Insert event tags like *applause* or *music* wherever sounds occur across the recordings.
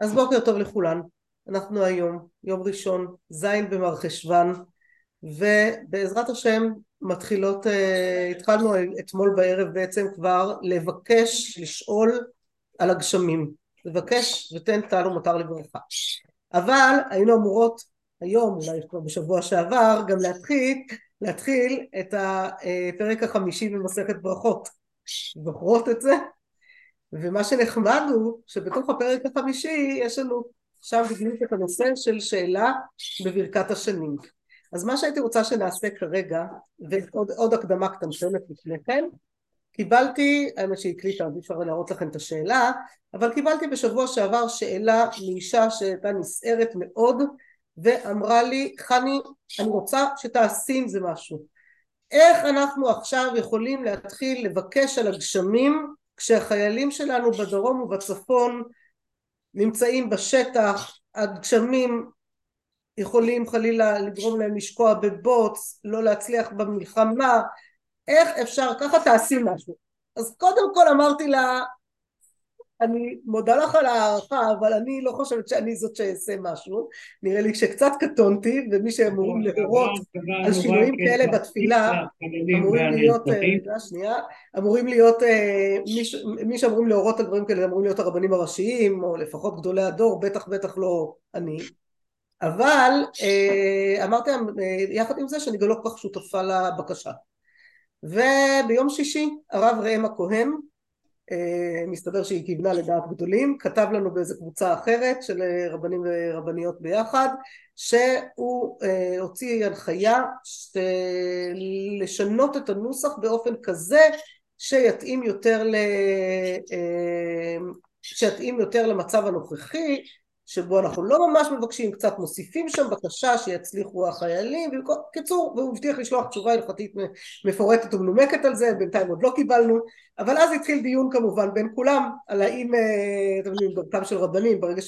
אז בוקר טוב לכולן. אנחנו היום, יום ראשון, ז' במרחשוון, ובעזרת השם מתחילות, אה, התחלנו אתמול בערב בעצם כבר לבקש, לשאול על הגשמים. לבקש ותן טל ומותר לברכה. אבל היינו אמורות היום, אולי כבר בשבוע שעבר, גם להתחיל, להתחיל את הפרק החמישי במסכת ברכות. זוכרות את זה? ומה שנחמד הוא שבתוך הפרק החמישי יש לנו עכשיו בדיוק את הנושא של שאלה בברכת השנים. אז מה שהייתי רוצה שנעשה כרגע, ועוד הקדמה קטנטונת לפני כן, קיבלתי, האמת שהיא הקליטה, אי אפשר להראות לכם את השאלה, אבל קיבלתי בשבוע שעבר שאלה מאישה שהייתה נסערת מאוד, ואמרה לי, חני, אני רוצה שתעשי עם זה משהו. איך אנחנו עכשיו יכולים להתחיל לבקש על הגשמים כשהחיילים שלנו בדרום ובצפון נמצאים בשטח, הגשמים יכולים חלילה לגרום להם לשקוע בבוץ, לא להצליח במלחמה, איך אפשר, ככה תעשי משהו. אז קודם כל אמרתי לה, אני מודה לך על ההערכה, אבל אני לא חושבת שאני זאת שאעשה משהו. נראה לי שקצת קטונתי, ומי שאמורים להורות על שינויים כאלה בתפילה, אמורים להיות, רגע, שנייה, אמורים להיות, מי שאמורים להורות על דברים כאלה, אמורים להיות הרבנים הראשיים, או לפחות גדולי הדור, בטח בטח לא אני. אבל אמרתי להם, יחד עם זה, שאני גם לא כל כך שותפה לבקשה. וביום שישי, הרב ראם הכהן, מסתבר שהיא כיוונה לדעת גדולים, כתב לנו באיזה קבוצה אחרת של רבנים ורבניות ביחד, שהוא הוציא הנחיה לשנות את הנוסח באופן כזה שיתאים יותר, שיתאים יותר למצב הנוכחי שבו אנחנו לא ממש מבקשים, קצת מוסיפים שם בקשה שיצליחו החיילים, בקיצור, והוא הבטיח לשלוח תשובה הלכתית מפורטת ומנומקת על זה, בינתיים עוד לא קיבלנו, אבל אז התחיל דיון כמובן בין כולם, על האם, אתם יודעים, דרכם של רבנים, ברגע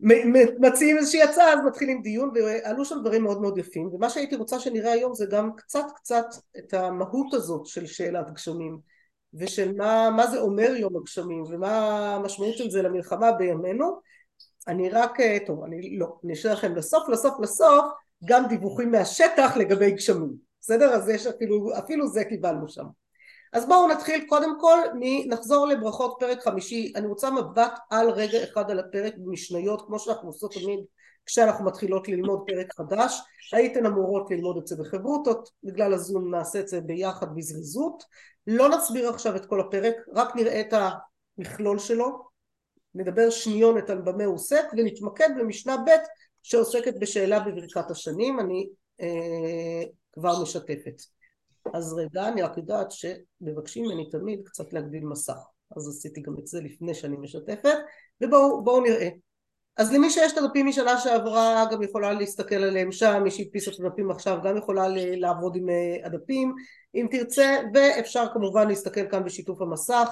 שמציעים איזושהי הצעה אז מתחילים דיון, ועלו שם דברים מאוד מאוד יפים, ומה שהייתי רוצה שנראה היום זה גם קצת קצת את המהות הזאת של שאלת גשמים. ושל מה, מה זה אומר יום הגשמים ומה המשמעות של זה למלחמה בימינו אני רק, טוב אני לא, אני אשאיר לכם לסוף לסוף לסוף גם דיווחים מהשטח לגבי גשמים. בסדר? אז יש אפילו, אפילו זה קיבלנו שם. אז בואו נתחיל. קודם כל, נחזור לברכות פרק חמישי, אני רוצה מבט על רגע אחד על הפרק במשניות כמו שאנחנו עושות תמיד כשאנחנו מתחילות ללמוד פרק חדש, הייתן אמורות ללמוד את זה בחברותות, בגלל הזום נעשה את זה ביחד בזריזות, לא נסביר עכשיו את כל הפרק, רק נראה את המכלול שלו, נדבר שניונת על במה הוא עוסק ונתמקד במשנה ב' שעוסקת בשאלה בברכת השנים, אני אה, כבר משתפת. אז רגע, אני רק יודעת שמבקשים ממני תמיד קצת להגדיל מסך, אז עשיתי גם את זה לפני שאני משתפת, ובואו נראה. אז למי שיש את הדפים משנה שעברה גם יכולה להסתכל עליהם שם, מי שהדפיס את הדפים עכשיו גם יכולה לעבוד עם אה, הדפים אם תרצה, ואפשר כמובן להסתכל כאן בשיתוף המסך.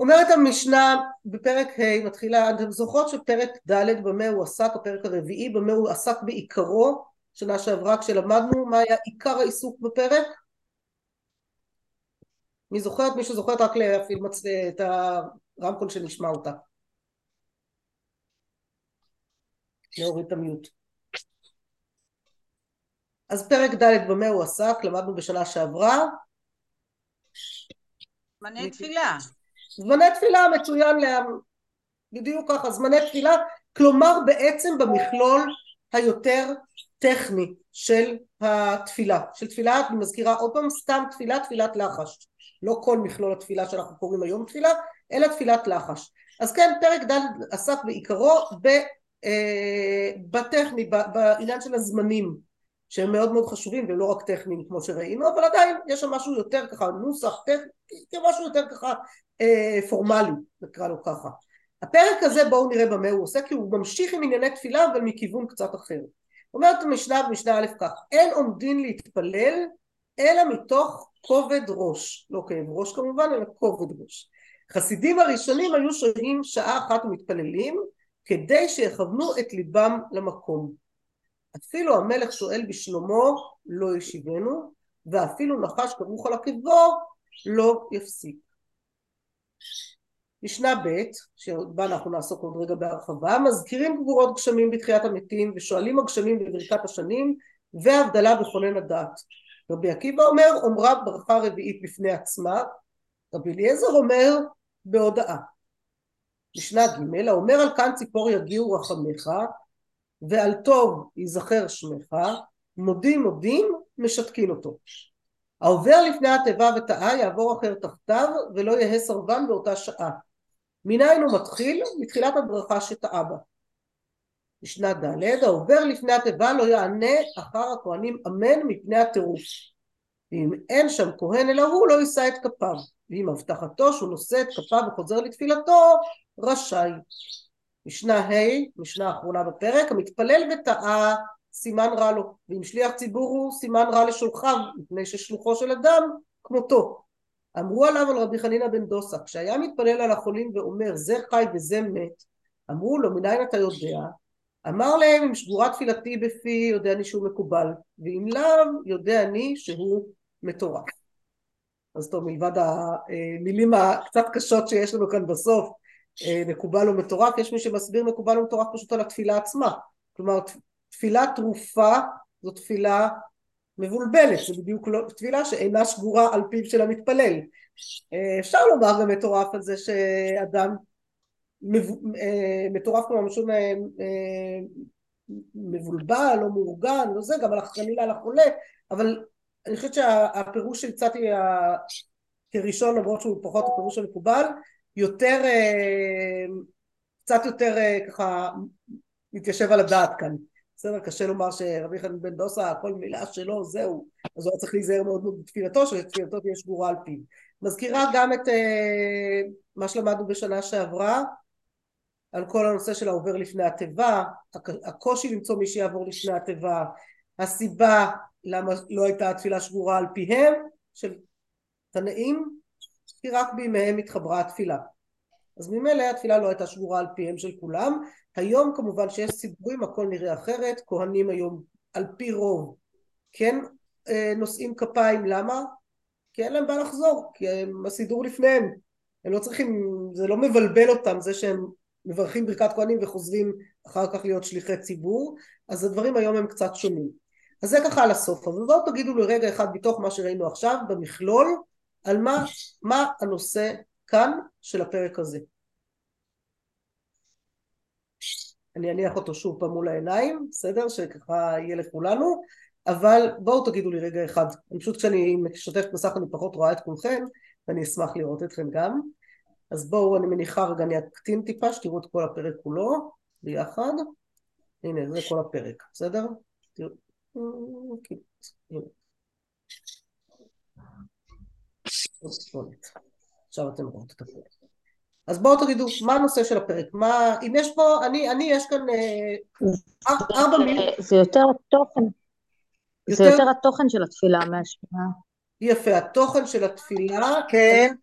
אומרת המשנה בפרק ה' מתחילה, אתם זוכרות שפרק ד' במה הוא עסק, הפרק הרביעי במה הוא עסק בעיקרו, שנה שעברה כשלמדנו מה היה עיקר העיסוק בפרק? מי זוכרת? מישהו זוכרת רק להפעיל את הרמקול שנשמע אותה להוריד את המיוט. אז פרק ד' במה הוא עסק, למדנו בשנה שעברה. זמני תפילה. זמני תפילה מצוין, בדיוק ככה, זמני תפילה, כלומר בעצם במכלול היותר טכני של התפילה, של תפילה, אני מזכירה עוד פעם, סתם תפילה, תפילת לחש, לא כל מכלול התפילה שאנחנו קוראים היום תפילה, אלא תפילת לחש. אז כן, פרק ד' עסק בעיקרו אה, בטכני, בעניין של הזמנים שהם מאוד מאוד חשובים ולא רק טכניים כמו שראינו אבל עדיין יש שם משהו יותר ככה נוסח טכני, משהו יותר ככה אה, פורמלי נקרא לו ככה. הפרק הזה בואו נראה במה הוא עושה כי הוא ממשיך עם ענייני תפילה אבל מכיוון קצת אחר. אומרת המשנה במשנה א' כך אין עומדין להתפלל אלא מתוך כובד ראש לא כאב ראש כמובן אלא כובד ראש. חסידים הראשונים היו שוהים שעה אחת ומתפללים כדי שיכוונו את ליבם למקום. אפילו המלך שואל בשלומו לא ישיבנו, ואפילו נחש כרוך על עקבו לא יפסיק. משנה ב', שבה אנחנו נעסוק עוד רגע בהרחבה, מזכירים גבורות גשמים בתחיית המתים ושואלים הגשמים בברכת השנים והבדלה בכונן הדעת. רבי עקיבא אומר, אומרה ברכה רביעית בפני עצמה, רבי אליעזר אומר, בהודעה. משנה ג' האומר על כאן ציפור יגיעו רחמך ועל טוב ייזכר שמך מודים מודים משתקין אותו העובר לפני התיבה וטעה יעבור אחר תחתיו ולא יהא סרבן באותה שעה מניין הוא מתחיל? מתחילת הברכה שטעה בה משנה ד' העובר לפני התיבה לא יענה אחר הכהנים אמן מפני הטירוף ואם אין שם כהן אלא הוא לא יישא את כפיו ועם הבטחתו שהוא נושא את כפיו וחוזר לתפילתו רשאי. משנה ה', משנה אחרונה בפרק, המתפלל וטעה סימן רע לו, ואם שליח ציבור הוא סימן רע לשולחיו, מפני ששלוחו של אדם כמותו. אמרו עליו על רבי חנינא בן דוסה, כשהיה מתפלל על החולים ואומר זה חי וזה מת, אמרו לו מניין אתה יודע? אמר להם אם שגורה תפילתי בפי יודע אני שהוא מקובל, ואם לאו יודע אני שהוא מטורף. אז טוב מלבד המילים הקצת קשות שיש לנו כאן בסוף אה, מקובל ומטורף, יש מי שמסביר מקובל ומטורף פשוט על התפילה עצמה. כלומר, תפילה תרופה זו תפילה מבולבלת, זה בדיוק לא תפילה שאינה שגורה על פיו של המתפלל. אה, אפשר לומר גם מטורף על זה שאדם אה, מטורף כמו משהו מבולבל או מאורגן, לא זה, גם על חלילה על החולה, אבל אני חושבת שהפירוש שהצעתי כראשון למרות שהוא פחות הפירוש המקובל יותר, אה, קצת יותר אה, ככה מתיישב על הדעת כאן. בסדר, קשה לומר שרבי חנין בן דוסה, כל מילה שלו, זהו. אז הוא היה צריך להיזהר מאוד מאוד בתפילתו, שתפילתו תהיה שגורה על פיו. מזכירה גם את אה, מה שלמדנו בשנה שעברה, על כל הנושא של העובר לפני התיבה, הקושי למצוא מי שיעבור לפני התיבה, הסיבה למה לא הייתה התפילה שגורה על פיהם של תנאים כי רק בימיהם התחברה התפילה. אז ממילא התפילה לא הייתה שבורה על פיהם של כולם. היום כמובן שיש ציבורים הכל נראה אחרת, כהנים היום על פי רוב כן אה, נושאים כפיים, למה? כי אין להם בעיה לחזור, כי הם הסידור לפניהם. הם לא צריכים, זה לא מבלבל אותם זה שהם מברכים ברכת כהנים וחוזרים אחר כך להיות שליחי ציבור, אז הדברים היום הם קצת שונים. אז זה ככה על הסוף, אבל בואו תגידו לי רגע אחד מתוך מה שראינו עכשיו במכלול על מה, מה הנושא כאן של הפרק הזה. אני אניח אותו שוב פעם מול העיניים, בסדר? שככה יהיה לכולנו, אבל בואו תגידו לי רגע אחד, אני פשוט כשאני משתפת מסך אני פחות רואה את כולכם, ואני אשמח לראות אתכם גם, אז בואו אני מניחה רגע אני אקטין טיפה שתראו את כל הפרק כולו ביחד, הנה זה כל הפרק, בסדר? תראו, עכשיו אתם רואות את הפרק. אז בואו תגידו מה הנושא של הפרק, מה, אם יש פה, אני, אני יש כאן אה, ארבע מילים. זה יותר התוכן, זה יותר התוכן של התפילה מהשאלה. יפה, התוכן של התפילה, כן.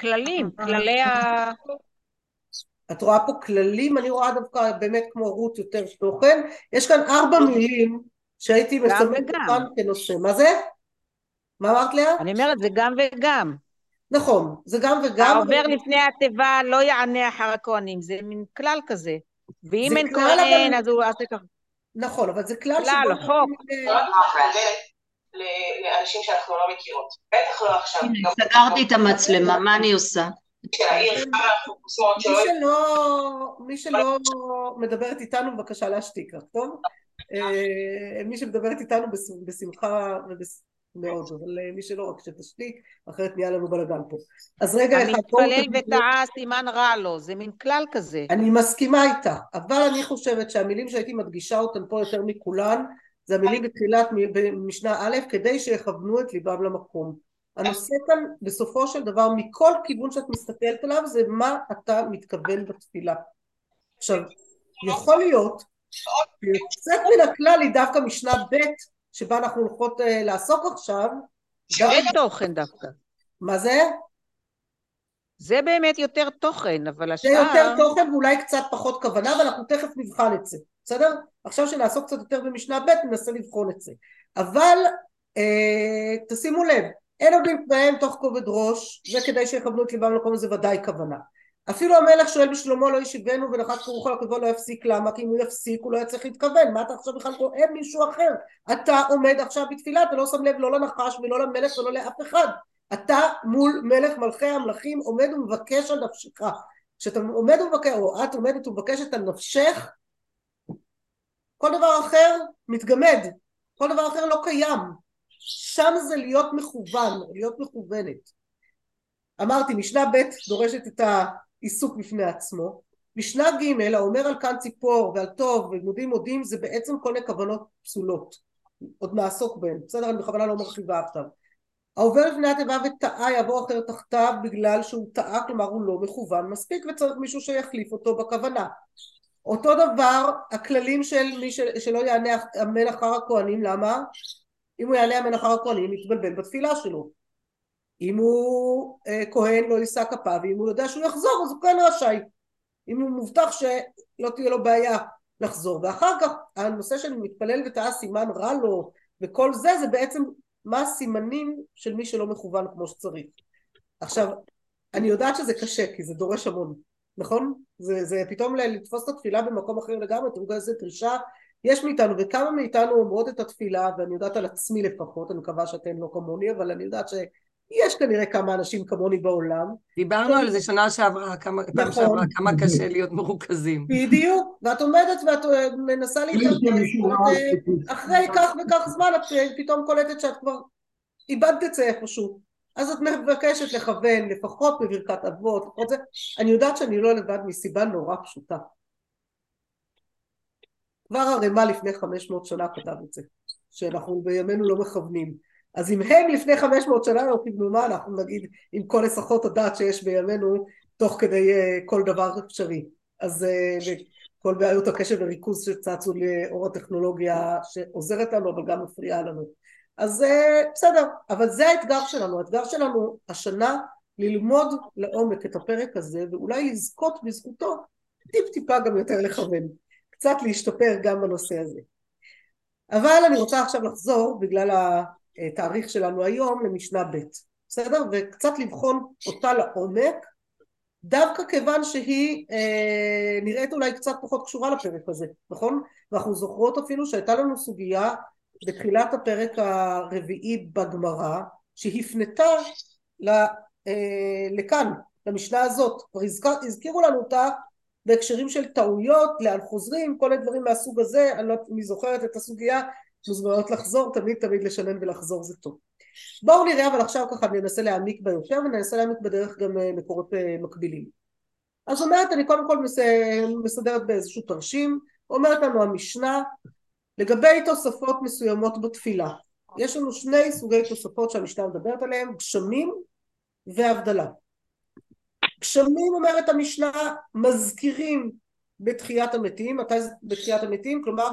כללים, כללי ה... את רואה פה כללים, אני רואה דווקא באמת כמו רות יותר תוכן, יש כאן ארבע מילים שהייתי מסמנת אותן כנושא, מה זה? מה אמרת לאה? אני אומרת זה גם וגם. נכון, זה גם וגם. העובר לפני התיבה לא יענה אחר הכהנים, זה מין כלל כזה. ואם אין כהן אז הוא עושה ככה. נכון, אבל זה כלל כלל, חוק. לאנשים שאנחנו לא מכירות. בטח לא עכשיו. סגרתי את המצלמה, מה אני עושה? מי שלא מדברת איתנו בבקשה להשתיק רק, טוב? אה, מי שמדברת איתנו בשמחה מאוד, אבל אה, מי שלא רק שתשתיק, אחרת נהיה לנו בלאגן פה. אז רגע אחד... המתפלל וטעה סימן רע לו, זה מין כלל כזה. אני מסכימה איתה, אבל אני חושבת שהמילים שהייתי מדגישה אותן פה יותר מכולן, זה המילים בתחילת משנה א', כדי שיכוונו את ליבם למקום. הנושא כאן בסופו של דבר מכל כיוון שאת מסתכלת עליו זה מה אתה מתכוון בתפילה. עכשיו, יכול להיות שיוצאת מן הכלל היא דווקא משנה ב' שבה אנחנו הולכות uh, לעסוק עכשיו. זה תוכן דווקא. מה זה? זה באמת יותר תוכן, אבל השאר... זה יותר תוכן ואולי קצת פחות כוונה, ואנחנו תכף נבחן את זה, בסדר? עכשיו שנעסוק קצת יותר במשנה ב' ננסה לבחון את זה. אבל אה, תשימו לב, אין עומדים פניהם תוך כובד ראש, זה כדי שיכוונו את ליבם למקום הזה ודאי כוונה. אפילו המלך שואל בשלמה לא ישיבנו ונחת כרוך על הכבוד לא יפסיק למה? כי אם הוא יפסיק הוא לא היה להתכוון. מה אתה עכשיו בכלל רואה מישהו אחר? אתה עומד עכשיו בתפילה אתה לא שם לב לא לנחש ולא למלך ולא לאף אחד. אתה מול מלך מלכי המלכים עומד ומבקש על נפשך. כשאתה עומד ומבקש או את עומדת ומבקשת על נפשך כל דבר אחר מתגמד. כל דבר אחר לא קיים. שם זה להיות מכוון להיות מכוונת. אמרתי משנה ב' דורשת את העיסוק בפני עצמו. משנה ג' האומר על כאן ציפור ועל טוב ולימודים מודים זה בעצם כל מיני כוונות פסולות. עוד נעסוק בהן. בסדר אני בכוונה לא מרחיבה עכשיו. העובר לפני התיבה וטעה יבוא אחר תחתיו בגלל שהוא טעה כלומר הוא לא מכוון מספיק וצריך מישהו שיחליף אותו בכוונה. אותו דבר הכללים של מי ש... שלא יענה אמן אחר הכהנים למה? אם הוא יענה אמן אחר הכהנים יתבלבל בתפילה שלו אם הוא אה, כהן לא יישא כפיו ואם הוא יודע שהוא יחזור אז הוא כן רשאי. אם הוא מובטח שלא תהיה לו בעיה לחזור. ואחר כך הנושא של מתפלל וטעה סימן רע לו וכל זה זה בעצם מה הסימנים של מי שלא מכוון כמו שצריך. עכשיו אני יודעת שזה קשה כי זה דורש המון נכון? זה, זה פתאום לתפוס את התפילה במקום אחר לגמרי תראו איזה דרישה יש מאיתנו וכמה מאיתנו אומרות את התפילה ואני יודעת על עצמי לפחות אני מקווה שאתן לא כמוני אבל אני יודעת ש... יש כנראה כמה אנשים כמוני בעולם. דיברנו על זה שנה שעברה, כמה, נכון. שעברה, כמה קשה להיות מרוכזים. בדיוק, ואת עומדת ואת אה, מנסה להתרכז, ואת, אה, אחרי כך וכך זמן את אה, פתאום קולטת שאת כבר איבדת את זה איפשהו. אז את מבקשת לכוון לפחות בברכת אבות, לפחות זה. אני יודעת שאני לא לבד מסיבה נורא פשוטה. כבר הרמ"א לפני 500 שנה כתב את זה, שאנחנו בימינו לא מכוונים. אז אם הם לפני 500 שנה לא קיבלו מה אנחנו נגיד עם כל הסחות הדעת שיש בימינו תוך כדי uh, כל דבר אפשרי? אז uh, כל בעיות הקשב וריכוז שצצו לאור הטכנולוגיה שעוזרת לנו אבל גם מפריעה לנו. אז uh, בסדר אבל זה האתגר שלנו. האתגר שלנו השנה ללמוד לעומק את הפרק הזה ואולי לזכות בזכותו טיפ טיפה גם יותר לכוון קצת להשתפר גם בנושא הזה. אבל אני רוצה עכשיו לחזור בגלל. התאריך שלנו היום למשנה ב', בסדר? וקצת לבחון אותה לעומק, דווקא כיוון שהיא אה, נראית אולי קצת פחות קשורה לפרק הזה, נכון? ואנחנו זוכרות אפילו שהייתה לנו סוגיה בתחילת הפרק הרביעי בגמרא, שהפנתה ל, אה, לכאן, למשנה הזאת, כבר הזכיר, הזכירו לנו אותה בהקשרים של טעויות, לאן חוזרים, כל הדברים מהסוג הזה, אני לא יודעת אם היא זוכרת את הסוגיה, מוזמנות לחזור, תמיד תמיד לשנן ולחזור זה טוב. בואו נראה אבל עכשיו ככה ננסה להעמיק ביותר וננסה להעמיק בדרך גם אה, מקורות אה, מקבילים. אז אומרת אני קודם כל מסדרת באיזשהו תרשים, אומרת לנו המשנה לגבי תוספות מסוימות בתפילה. יש לנו שני סוגי תוספות שהמשנה מדברת עליהם, גשמים והבדלה. גשמים אומרת המשנה מזכירים בתחיית המתים, מתי זה בתחיית המתים? כלומר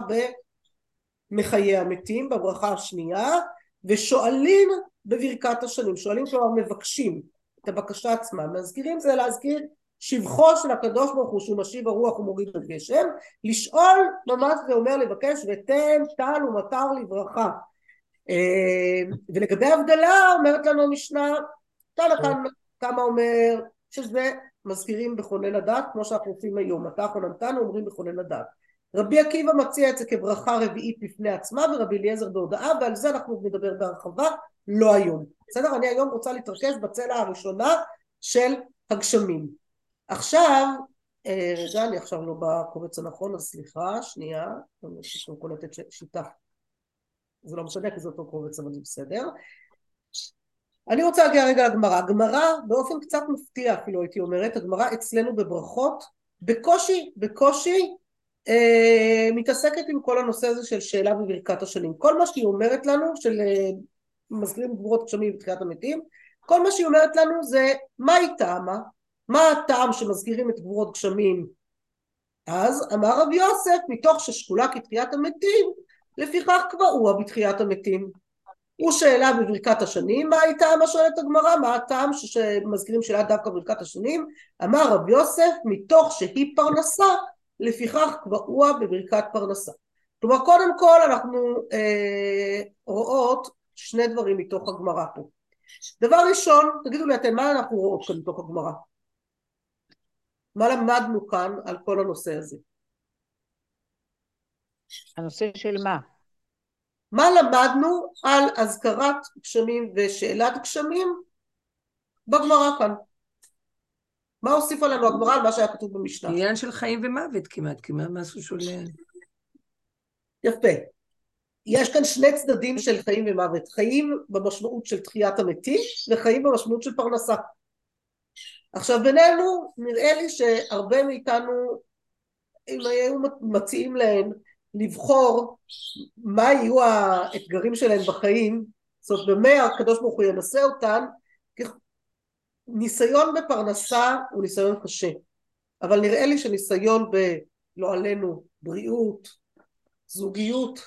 מחיי המתים בברכה השנייה ושואלים בברכת השנים, שואלים כלומר מבקשים את הבקשה עצמה, מזכירים זה להזכיר שבחו של הקדוש ברוך הוא שהוא משיב הרוח ומוריד הגשם, לשאול ממש זה אומר לבקש ותן טל ומטר לברכה. אה, ולגבי הבדלה אומרת לנו המשנה, טל כאן כמה אומר? שזה מזכירים בכונן הדת כמו שאנחנו עושים היום, מטר חוננתנו אומרים בכונן הדת רבי עקיבא מציע את זה כברכה רביעית בפני עצמה ורבי אליעזר בהודעה ועל זה אנחנו נדבר בהרחבה לא היום. בסדר? אני היום רוצה להתרכז בצלע הראשונה של הגשמים. עכשיו אה, רגע אני עכשיו לא בקובץ הנכון אז סליחה שנייה אני קולטת שיטה. זה לא משנה כי זה אותו קובץ אבל זה בסדר. אני רוצה להגיע רגע לגמרא. הגמרא באופן קצת מפתיע אפילו הייתי אומרת הגמרא אצלנו בברכות בקושי בקושי אה, מתעסקת עם כל הנושא הזה של שאלה בברכת השנים. כל מה שהיא אומרת לנו, של אה, מזכירים גבורות גשמים בתחיית המתים, כל מה שהיא אומרת לנו זה מה היא טעמה, מה הטעם שמזכירים את גבורות גשמים. אז אמר רבי יוסף, מתוך ששקולה כתחיית המתים, לפיכך קבעוה בתחיית המתים. הוא שאלה בברכת השנים, מה היא טעמה שואלת הגמרא, מה הטעם שמזכירים שאלה דווקא בברכת השנים? אמר רבי יוסף, מתוך שהיא פרנסה, לפיכך קבעוע בברכת פרנסה. כלומר קודם כל אנחנו אה, רואות שני דברים מתוך הגמרא פה. דבר ראשון, תגידו לי אתם, מה אנחנו רואות כאן בתוך הגמרא? מה למדנו כאן על כל הנושא הזה? הנושא של מה? מה למדנו על אזכרת גשמים ושאלת גשמים בגמרא כאן? מה הוסיפה לנו הגמרא על מה שהיה כתוב במשנה? עניין של חיים ומוות כמעט, כמעט משהו שונה. יפה. יש כאן שני צדדים של חיים ומוות. חיים במשמעות של תחיית המתים וחיים במשמעות של פרנסה. עכשיו בינינו נראה לי שהרבה מאיתנו אם היו מציעים להם לבחור מה יהיו האתגרים שלהם בחיים זאת אומרת במה הקדוש ברוך הוא ינסה אותם ניסיון בפרנסה הוא ניסיון קשה אבל נראה לי שניסיון בלא עלינו בריאות זוגיות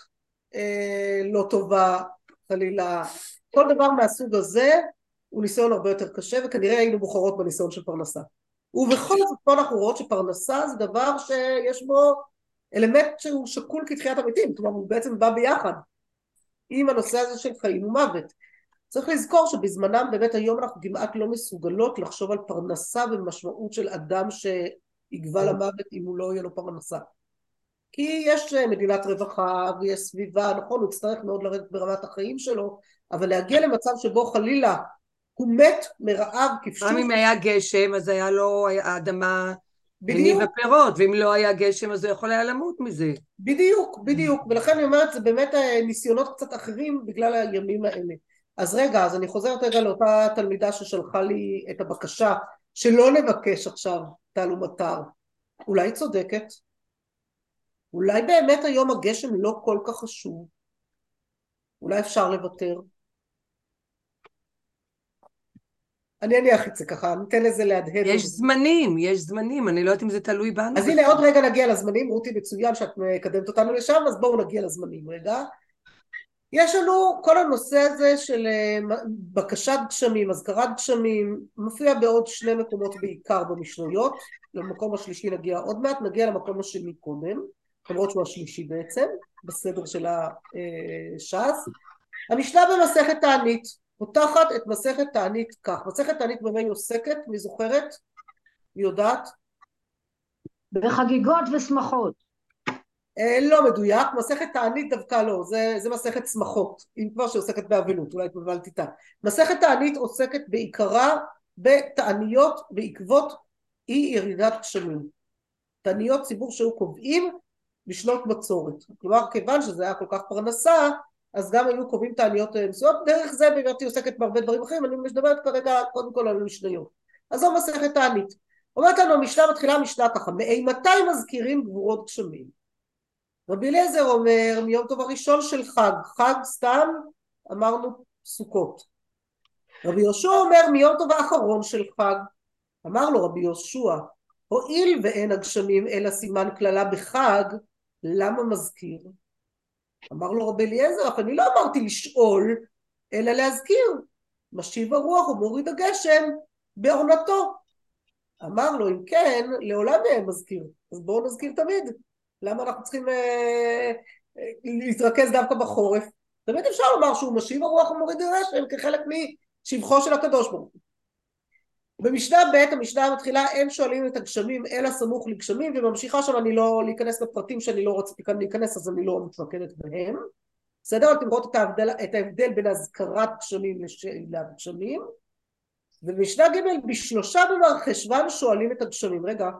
אה, לא טובה חלילה כל דבר מהסוג הזה הוא ניסיון הרבה יותר קשה וכנראה היינו בוחרות בניסיון של פרנסה. ובכל זאת פה אנחנו רואות שפרנסה זה דבר שיש בו אלמנט שהוא שקול כתחיית המתים כלומר הוא בעצם בא ביחד עם הנושא הזה של חיים ומוות צריך לזכור שבזמנם באמת היום אנחנו כמעט לא מסוגלות לחשוב על פרנסה במשמעות של אדם שיגבה למוות אם הוא לא יהיה לו פרנסה כי יש מדינת רווחה ויש סביבה נכון הוא יצטרך מאוד לרדת ברמת החיים שלו אבל להגיע למצב שבו חלילה הוא מת מרעב כפשוט. גם אם היה גשם אז היה לו האדמה הניבה פירות ואם לא היה גשם אז הוא יכול היה למות מזה. בדיוק בדיוק ולכן אני אומרת זה באמת ניסיונות קצת אחרים בגלל הימים האלה. אז רגע אז אני חוזרת רגע לאותה תלמידה ששלחה לי את הבקשה שלא נבקש עכשיו טל ומטר אולי היא צודקת אולי באמת היום הגשם לא כל כך חשוב אולי אפשר לוותר אני אניח את זה ככה, ניתן לזה להדהד. יש זמנים, יש זמנים, אני לא יודעת אם זה תלוי בנו. אז הנה עוד רגע נגיע לזמנים, רותי מצוין שאת מקדמת אותנו לשם, אז בואו נגיע לזמנים רגע. יש לנו כל הנושא הזה של אה, בקשת גשמים, אזכרת גשמים, מופיע בעוד שני מקומות בעיקר במשניות, למקום השלישי נגיע עוד מעט, נגיע למקום השני קודם, למרות שהוא השלישי בעצם, בסדר של הש"ס. אה, המשנה במסכת תענית, פותחת את מסכת תענית כך, מסכת תענית במה היא עוסקת? מי זוכרת? היא יודעת? בחגיגות ושמחות. אה, לא מדויק, מסכת תענית דווקא לא, זה, זה מסכת שמחות, אם כבר שעוסקת באבלות, אולי התבלבלת איתה. מסכת תענית עוסקת בעיקרה בתעניות בעקבות אי ירידת גשמים. תעניות ציבור שהיו קובעים בשנות בצורת. כלומר, כיוון שזה היה כל כך פרנסה, אז גם היו קובעים תעניות אה, מסוימות, דרך זה באמת היא עוסקת בהרבה דברים אחרים, אני מדברת כרגע קודם כל על המשניות. אז זו מסכת תענית. אומרת לנו המשנה מתחילה המשנה ככה, מאימתי מזכירים גבורות גשמים? רבי אליעזר אומר מיום טוב הראשון של חג, חג סתם אמרנו סוכות. רבי יהושע אומר מיום טוב האחרון של חג, אמר לו רבי יהושע, הואיל ואין הגשמים אלא סימן קללה בחג, למה מזכיר? אמר לו רבי אליעזר, אך אני לא אמרתי לשאול, אלא להזכיר. משיב הרוח ומוריד הגשם בעונתו. אמר לו, אם כן, לעולם יהיה מזכיר. אז בואו נזכיר תמיד. למה אנחנו צריכים אה, אה, להתרכז דווקא בחורף? תמיד אפשר לומר שהוא משיב הרוח ומוריד הגשם כחלק משבחו של הקדוש ברוך הוא. במשנה ב' המשנה מתחילה אין שואלים את הגשמים אלא סמוך לגשמים וממשיכה שם אני לא להיכנס לפרטים שאני לא רציתי כאן להיכנס אז אני לא מתמקדת בהם בסדר? אתם רואות את ההבדל, את ההבדל בין אזכרת גשמים לשאלת גשמים ובמשנה ג' בשלושה במרחשוון שואלים את הגשמים רגע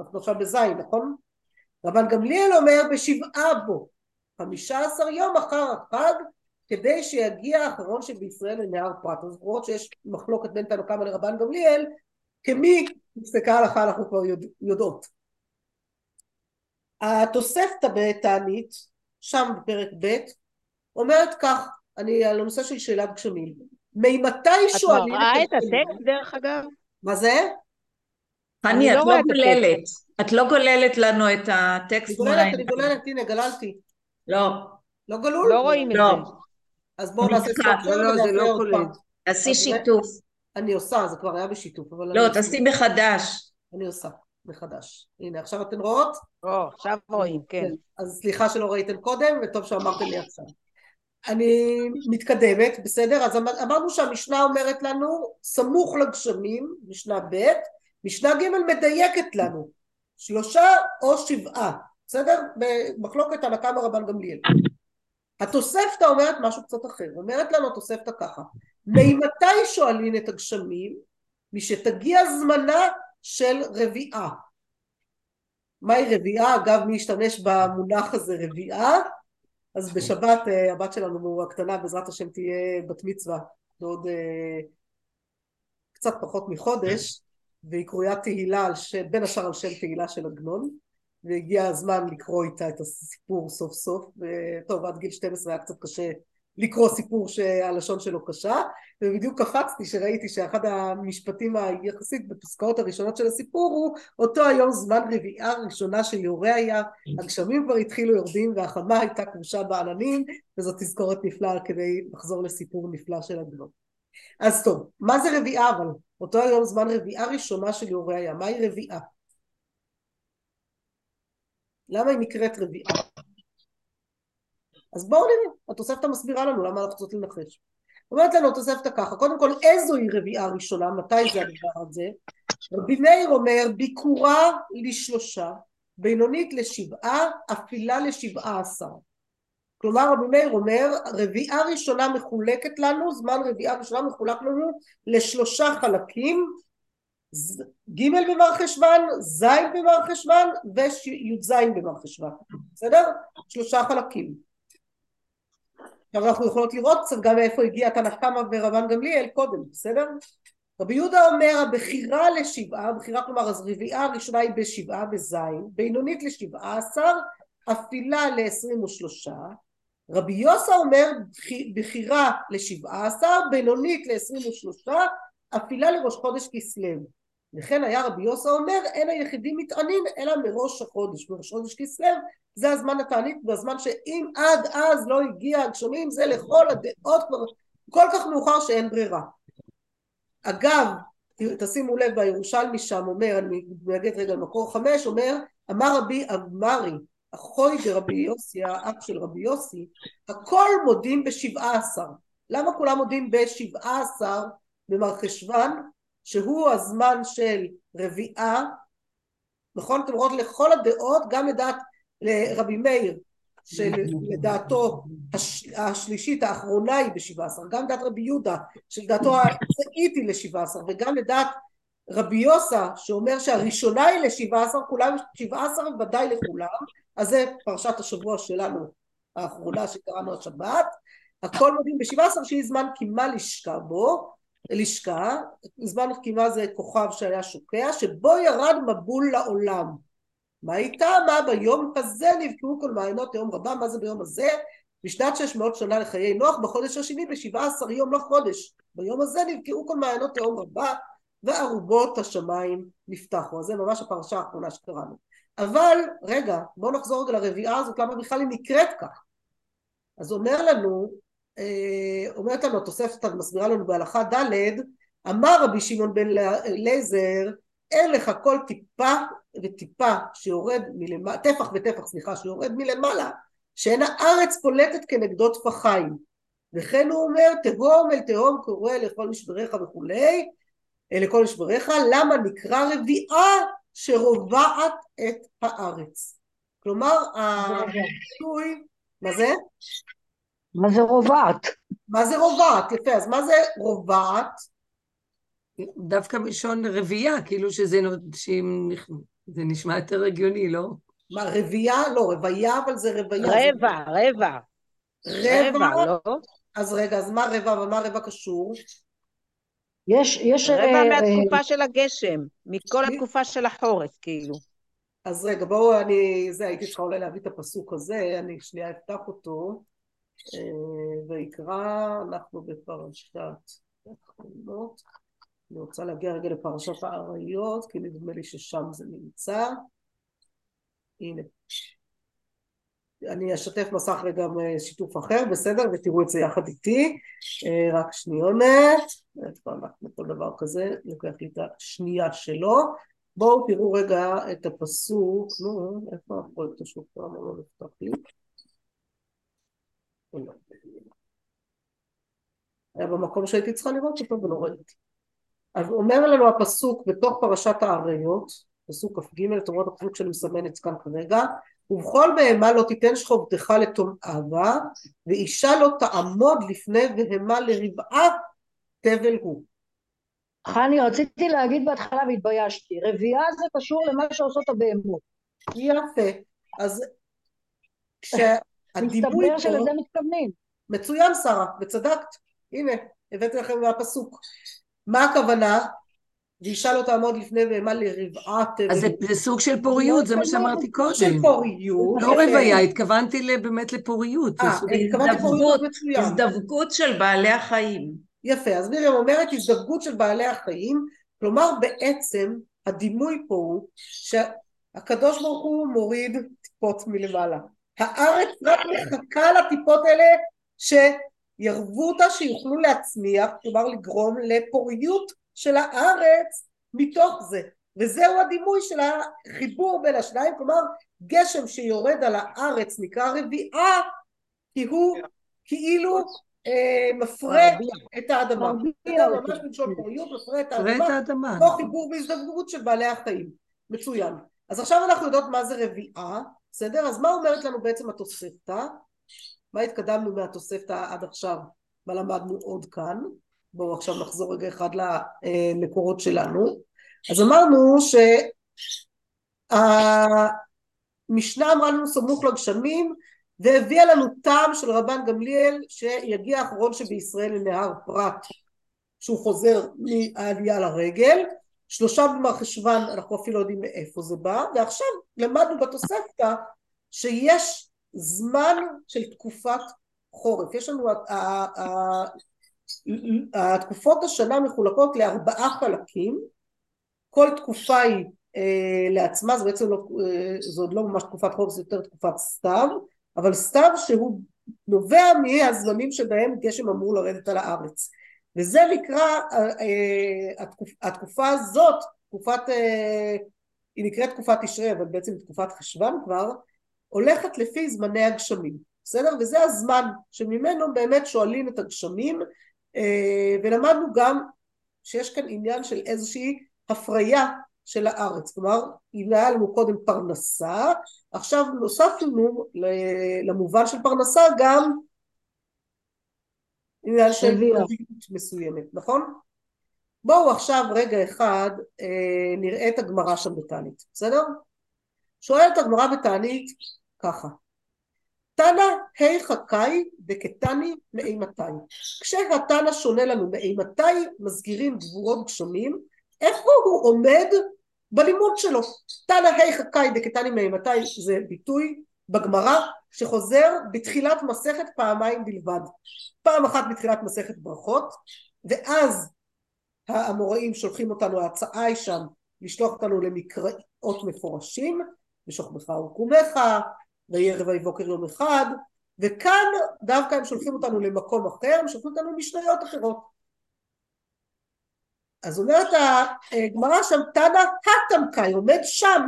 אנחנו עכשיו בזין נכון? רבן גמליאל אומר בשבעה בו חמישה עשר יום אחר החג כדי שיגיע האחרון שבישראל לנהר פרת. אז רואות שיש מחלוקת בין תנא קמא לרבן גמליאל, כמי נפסקה הלכה אנחנו כבר יודע, יודעות. התוספתא בתענית, שם בפרק ב', אומרת כך, אני על הנושא של שאלת גשמים. ממתי שואלים את הגשמים? את מראה את הטקסט דרך אגב? מה זה? חני, את לא, לא גוללת. את לא גוללת לנו את הטקסט. אני גוללת, אני גוללת, הנה גללתי. לא. לא גלול? לא רואים את לא. זה. אז בואו נעשה סוף. לא, לא, זה לא כולל. תעשי שיתוף. אני עושה, זה כבר היה בשיתוף. לא, תעשי מחדש. אני עושה מחדש. הנה, עכשיו אתן רואות? או, עכשיו רואים, כן. אז סליחה שלא ראיתם קודם, וטוב שאמרתם לי עכשיו. אני מתקדמת, בסדר? אז אמ-, אמרנו שהמשנה אומרת לנו סמוך לגשמים, משנה ב', משנה ג' מדייקת לנו שלושה או שבעה, בסדר? במחלוקת על הקו רבן גמליאל. התוספתא אומרת משהו קצת אחר, אומרת לנו התוספתא ככה, ממתי שואלים את הגשמים? משתגיע זמנה של רביעה. מהי רביעה? אגב, מי ישתמש במונח הזה רביעה? אז בשבת אה, הבת שלנו הקטנה בעזרת השם תהיה בת מצווה בעוד אה, קצת פחות מחודש והיא קרויה תהילה שם, בין השאר על שם תהילה של עגנון והגיע הזמן לקרוא איתה את הסיפור סוף סוף וטוב עד גיל 12 היה קצת קשה לקרוא סיפור שהלשון שלו קשה ובדיוק קפצתי שראיתי שאחד המשפטים היחסית בפסקאות הראשונות של הסיפור הוא אותו היום זמן רביעה ראשונה של יורה היה הגשמים כבר התחילו יורדים והחמה הייתה כבושה בעננים וזאת תזכורת נפלאה כדי לחזור לסיפור נפלא של עגנון אז טוב מה זה רביעה אבל אותו היום זמן רביעה ראשונה של יורה היה מהי רביעה למה היא נקראת רביעה אז בואו נראה, התוספתא מסבירה לנו למה אנחנו צריכים לנחש. אומרת לנו התוספתא ככה, קודם כל איזוהי רביעה ראשונה, מתי זה הדבר הזה? רבי מאיר אומר ביקורה לשלושה, בינונית לשבעה, אפילה לשבעה עשר. כלומר רבי מאיר אומר רביעה ראשונה מחולקת לנו, זמן רביעה ראשונה מחולק לנו לשלושה חלקים, ג' במרחשוון, ז' במרחשוון וי"ז במרחשוון, בסדר? שלושה חלקים. עכשיו אנחנו יכולות לראות קצת גם מאיפה הגיע תנא קמא ורבן גמליאל קודם, בסדר? רבי יהודה אומר הבחירה לשבעה, הבחירה כלומר אז רביעה הראשונה היא בשבעה בזין, בינונית לשבעה עשר, אפילה לעשרים ושלושה, רבי יוסה אומר בחירה לשבעה עשר, בינונית לעשרים ושלושה, אפילה לראש חודש כסלו. לכן היה רבי יוסה אומר אין היחידים מתענים אלא מראש החודש, מראש חודש כסלו זה הזמן התענית והזמן שאם עד אז לא הגיע הגשמים זה לכל הדעות כבר כל כך מאוחר שאין ברירה. אגב תשימו לב בירושלמי שם אומר אני אגיד רגע מקור חמש אומר אמר רבי אבמרי אחוי דרבי יוסי האח של רבי יוסי הכל מודים בשבעה עשר. למה כולם מודים בשבעה עשר במרחשוון שהוא הזמן של רביעה נכון? אתם רואות לכל הדעות גם לדעת לרבי מאיר שלדעתו הש, השלישית האחרונה היא בשבעה עשר גם לדעת רבי יהודה שלדעתו הצאית היא לשבעה עשר וגם לדעת רבי יוסה שאומר שהראשונה היא לשבעה עשר כולם שבעה עשר ודאי לכולם אז זה פרשת השבוע שלנו האחרונה שקראנו השבת הכל מודים בשבעה עשר שהיא זמן קימה לשכה בו לשכה זמן קימה זה כוכב שהיה שוקע שבו ירד מבול לעולם מה איתה? מה ביום הזה נבקעו כל מעיינות יום רבה, מה זה ביום הזה? בשנת שש מאות שנה לחיי נוח, בחודש השני בשבעה עשר יום לחודש. ביום הזה נבקעו כל מעיינות יום רבה, וארובות השמיים נפתחו. אז זה ממש הפרשה האחרונה שקראנו. אבל, רגע, בואו נחזור רגע לרביעה הזאת, למה בכלל היא נקראת כך? אז אומר לנו, אה, אומרת לנו התוספת, מסבירה לנו בהלכה ד', אמר רבי שמעון בן אליעזר, אין לך כל טיפה וטיפה שיורד מלמעלה, טפח וטפח סליחה, שיורד מלמעלה, שאין הארץ פולטת כנגדו טפחיים. וכן הוא אומר תהום אל תהום קורא לכל משבריך וכולי, לכל משבריך, למה נקרא רביעה שרובעת את הארץ. כלומר הביטוי, מה זה? מה זה רובעת? מה זה רובעת? יפה, אז מה זה רובעת? דווקא מלשון רבייה, כאילו שזה זה נשמע יותר הגיוני, לא? מה, רבייה? לא, רוויה, אבל זה רוויה. רבע, רבע. רבע, לא? אז רגע, אז מה רבע ומה רבע קשור? יש, יש... רבע אה, מהתקופה אה, של הגשם, מכל התקופה של החורף, כאילו. אז רגע, בואו, אני, זה, הייתי צריכה אולי להביא את הפסוק הזה, אני שנייה אפתח אותו, אה, ויקרא, אנחנו בפרשת. אני רוצה להגיע רגע לפרשת האריות, כי נדמה לי ששם זה נמצא. הנה. אני אשתף מסך רגע שיתוף אחר, בסדר? ותראו את זה יחד איתי. אה, רק שניונת. כל דבר כזה? לוקח לי את השנייה שלו. בואו תראו רגע את הפסוק. נו, איפה הפרויקט השוק? לא נפתח לי. היה במקום שהייתי צריכה לראות אותו ולא ראיתי. אז אומר לנו הפסוק בתוך פרשת האריות, פסוק כ"ג, את הפסוק שאני מסמנת כאן כרגע, ובכל בהמה לא תיתן שכבתך לתומעה בה, ואישה לא תעמוד לפני בהמה לרבעה תבל הוא. חני, רציתי להגיד בהתחלה והתביישתי, רבייה זה קשור למה שעושות הבהמות. יפה. אז כשהדימוי מסתבר שלזה מתכוונים. מצוין שרה, וצדקת. הנה, הבאתי לכם מהפסוק. מה הכוונה? ואישה לא תעמוד לפני בהמה לרבעת... אז זה, זה סוג של פוריות, זה מה שאמרתי קודם. של פוריות. לא רוויה, התכוונתי באמת לפוריות. אה, התכוונתי לפוריות מצוין. הזדווגות של בעלי החיים. יפה, אז מרים אומרת הזדווגות של בעלי החיים, כלומר בעצם הדימוי פה הוא שהקדוש ברוך הוא מוריד טיפות מלמעלה. הארץ רק מחכה לטיפות האלה שירבו אותה, שיוכלו להצמיח, כלומר לגרום לפוריות של הארץ מתוך זה. וזהו הדימוי של החיבור בין השניים, כלומר גשם שיורד על הארץ נקרא רביעה, כי הוא כאילו אה, מפרה את האדמה. ממש בלשון פוריות, מפרה את האדמה, כמו חיבור והזדמנות של בעלי החיים. מצוין. אז עכשיו אנחנו יודעות מה זה רביעה, בסדר? אז מה אומרת לנו בעצם התוספתא? מה התקדמנו מהתוספתא עד עכשיו? מה למדנו עוד כאן? בואו עכשיו נחזור רגע אחד למקורות שלנו. אז אמרנו שהמשנה אמרה לנו סמוך לגשמים והביאה לנו טעם של רבן גמליאל שיגיע האחרון שבישראל לנהר פרת שהוא חוזר מהעלייה לרגל שלושה במרחשוון אנחנו אפילו לא יודעים מאיפה זה בא ועכשיו למדנו בתוספתא שיש זמן של תקופת חורף יש לנו התקופות השנה מחולקות לארבעה חלקים כל תקופה היא אה, לעצמה זה בעצם לא, אה, זה עוד לא ממש תקופת חורף זה יותר תקופת סתיו אבל סתיו שהוא נובע מהזמנים שבהם גשם אמור לרדת על הארץ וזה נקרא אה, התקופה הזאת תקופת היא נקראת תקופת תשרי אבל בעצם תקופת חשוון כבר הולכת לפי זמני הגשמים בסדר? וזה הזמן שממנו באמת שואלים את הגשמים ולמדנו גם שיש כאן עניין של איזושהי הפריה של הארץ, כלומר אם היה לנו קודם פרנסה, עכשיו נוספנו למובן של פרנסה גם עניין של רביעות מסוימת, נכון? בואו עכשיו רגע אחד אה, נראה את הגמרא שם בתענית, בסדר? שואלת הגמרא בתענית ככה תנא היכא קאי דקתני מאימתי כשהתנא שונה לנו מאימתי מזכירים גבורות גשמים איפה הוא עומד בלימוד שלו. תנא היכא קאי דקתני מאימתי זה ביטוי בגמרא שחוזר בתחילת מסכת פעמיים בלבד. פעם אחת בתחילת מסכת ברכות ואז האמוראים שולחים אותנו, ההצעה היא שם לשלוח אותנו למקראות מפורשים ושוכבך וקומך ויהי רבעי בוקר יום אחד וכאן דווקא הם שולחים אותנו למקום אחר, הם שולחים אותנו למשניות אחרות. אז אומרת הגמרא שם תנא התמקאי עומד שם.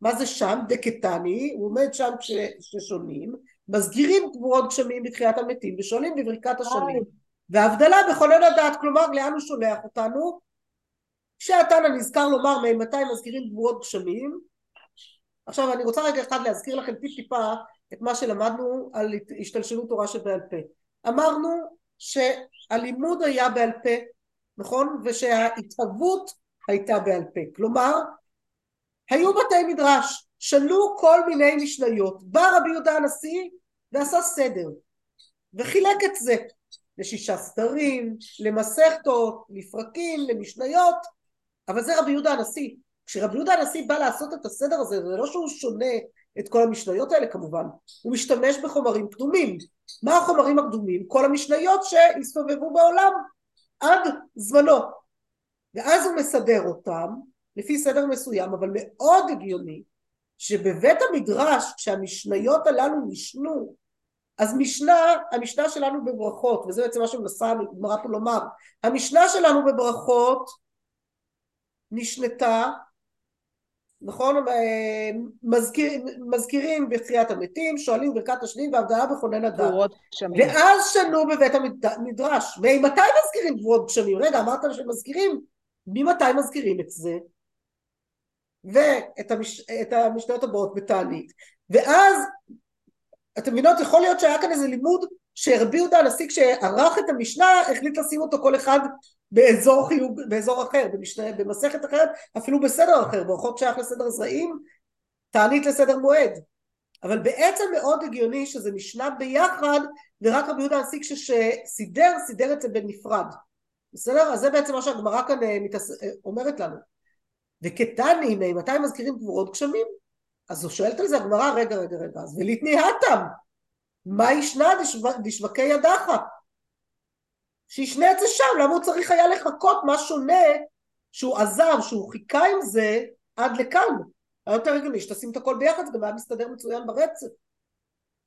מה זה שם? דקתני הוא עומד שם כששונים מסגירים גבורות גשמים בתחיית המתים ושואלים בברכת השנים והבדלה בכל אין הדעת כלומר לאן הוא שולח אותנו? כשהתנא נזכר לומר ממתי מזכירים גבורות גשמים עכשיו אני רוצה רגע אחד להזכיר לכם טיפ טיפה את מה שלמדנו על השתלשלות תורה שבעל פה אמרנו שהלימוד היה בעל פה נכון? ושההתהוות הייתה בעל פה. כלומר, היו בתי מדרש, שלו כל מיני משניות. בא רבי יהודה הנשיא ועשה סדר, וחילק את זה לשישה סדרים, למסכתות, לפרקים, למשניות, אבל זה רבי יהודה הנשיא. כשרבי יהודה הנשיא בא לעשות את הסדר הזה, זה לא שהוא שונה את כל המשניות האלה כמובן, הוא משתמש בחומרים קדומים. מה החומרים הקדומים? כל המשניות שהסתובבו בעולם עד זמנו ואז הוא מסדר אותם לפי סדר מסוים אבל מאוד הגיוני שבבית המדרש כשהמשניות הללו נשנו אז משנה, המשנה שלנו בברכות וזה בעצם מה שמנסה הגמרא פה לומר המשנה שלנו בברכות נשנתה נכון? אה, מזכיר, מזכירים בתחיית המתים, שואלים ברכת השנים והבדלה בכונן הדת. ואז שנו בבית המדרש. ממתי מזכירים גבורות גשמים? רגע, אמרת שמזכירים? ממתי מזכירים את זה? ואת המש... המשניות הבאות בתענית. ואז, אתם מבינות, יכול להיות שהיה כאן איזה לימוד שרבי יהודה הנשיא כשערך את המשנה החליט לשים אותו כל אחד באזור חיוג, באזור אחר, במשנה, במסכת אחרת, אפילו בסדר אחר, ברכות שייך לסדר זרעים, תענית לסדר מועד. אבל בעצם מאוד הגיוני שזה נשנה ביחד ורק רבי יהודה הנשיא כשסידר, סידר את זה בנפרד. בסדר? אז זה בעצם מה שהגמרא כאן אה, מתעס... אה, אומרת לנו. וכתני, מתי מזכירים גבורות גשמים? אז הוא שואלת על זה הגמרא, רגע, רגע, רגע, אז וליתני התם, מה ישנה דשווקי ידך? שישנה את זה שם, למה הוא צריך היה לחכות מה שונה שהוא עזב, שהוא חיכה עם זה עד לכאן? היה יותר הגיוני שתשים את הכל ביחד, זה גם היה מסתדר מצוין ברצף.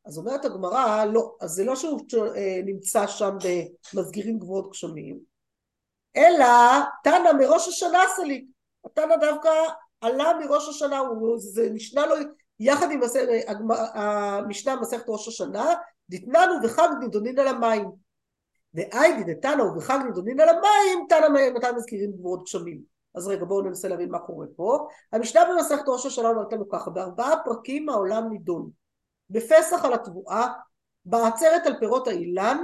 אז אומרת הגמרא, לא, אז זה לא שהוא אה, נמצא שם במסגירים גבוהות גשמים, אלא תנא מראש השנה סליק. התנא דווקא עלה מראש השנה, זה נשנה לו יחד עם המשנה מסכת ראש השנה, דתננו וחג נידונין על המים. ואי דתנא ובחג נידונין על המים, תנא מתי מזכירים גבורות גשמים. אז רגע בואו ננסה להבין מה קורה פה. המשנה במסכת ראש השנה אומרת לנו ככה, בארבעה פרקים העולם נידון. בפסח על התבואה, בעצרת על פירות האילן,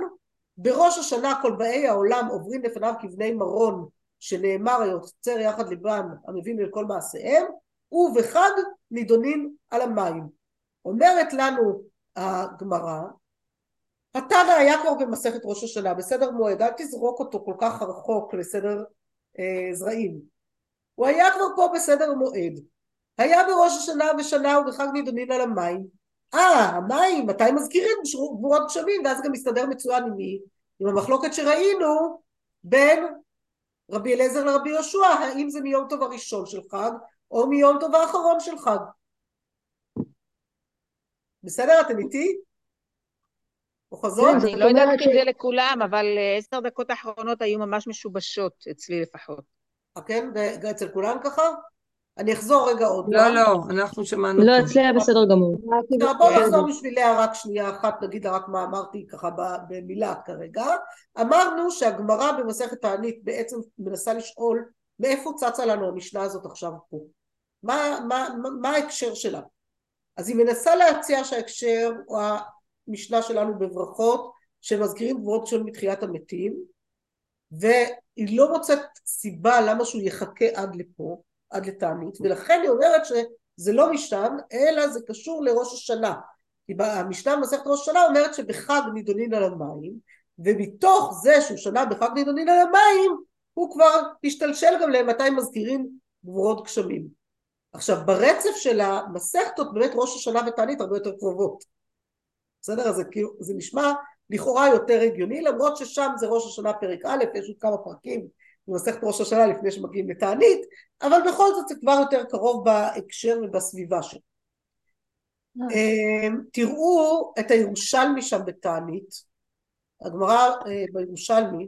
בראש השנה כל באי העולם עוברים לפניו כבני מרון, שנאמר היוצר יחד לבם המבין אל כל מעשיהם, ובחג נידונים על המים. אומרת לנו הגמרא, התנא היה כבר במסכת ראש השנה, בסדר מועד, אל תזרוק אותו כל כך רחוק לסדר אה, זרעים. הוא היה כבר פה בסדר מועד. היה בראש השנה ושנה ובחג נידונים על המים. אה, המים, מתי מזכירים גבורות גשמים? ואז גם מסתדר מצוין עם מי? עם המחלוקת שראינו בין רבי אליעזר לרבי יהושע, האם זה מיום טוב הראשון של חג או מיום טוב האחרון של חג. בסדר? אתם איתי? אוחזות? אני לא יודעת אם זה לכולם, אבל אה, עשר דקות האחרונות היו ממש משובשות, אצלי לפחות. אה, כן? ואצל כולם ככה? אני אחזור רגע עוד. לא, לא, אנחנו שמענו. לא, אצלי היה בסדר גמור. בואו נחזור בשביל לאה רק שנייה אחת, נגיד לה רק מה אמרתי ככה במילה כרגע. אמרנו שהגמרא במסכת תענית בעצם מנסה לשאול מאיפה צצה לנו המשנה הזאת עכשיו פה. מה, מה, מה, מה ההקשר שלה? אז היא מנסה להציע שההקשר הוא המשנה שלנו בברכות שמזכירים גבוהות של מתחיית המתים והיא לא מוצאת סיבה למה שהוא יחכה עד לפה עד לתענית, ולכן היא אומרת שזה לא משם, אלא זה קשור לראש השנה. כי המשנה במסכת ראש השנה אומרת שבחג נידונין על המים, ומתוך זה שהוא שנה בחג נידונין על המים, הוא כבר השתלשל גם למתי מזכירים גבורות גשמים. עכשיו ברצף של המסכתות באמת ראש השנה ותענית הרבה יותר קרובות. בסדר? אז זה, כאילו, זה נשמע לכאורה יותר הגיוני, למרות ששם זה ראש השנה פרק א', יש עוד כמה פרקים במסכת ראש השנה לפני שמגיעים לתענית, אבל בכל זאת זה כבר יותר קרוב בהקשר ובסביבה שלו. אה. אמ, תראו את הירושלמי שם בתענית, הגמרא אה, בירושלמי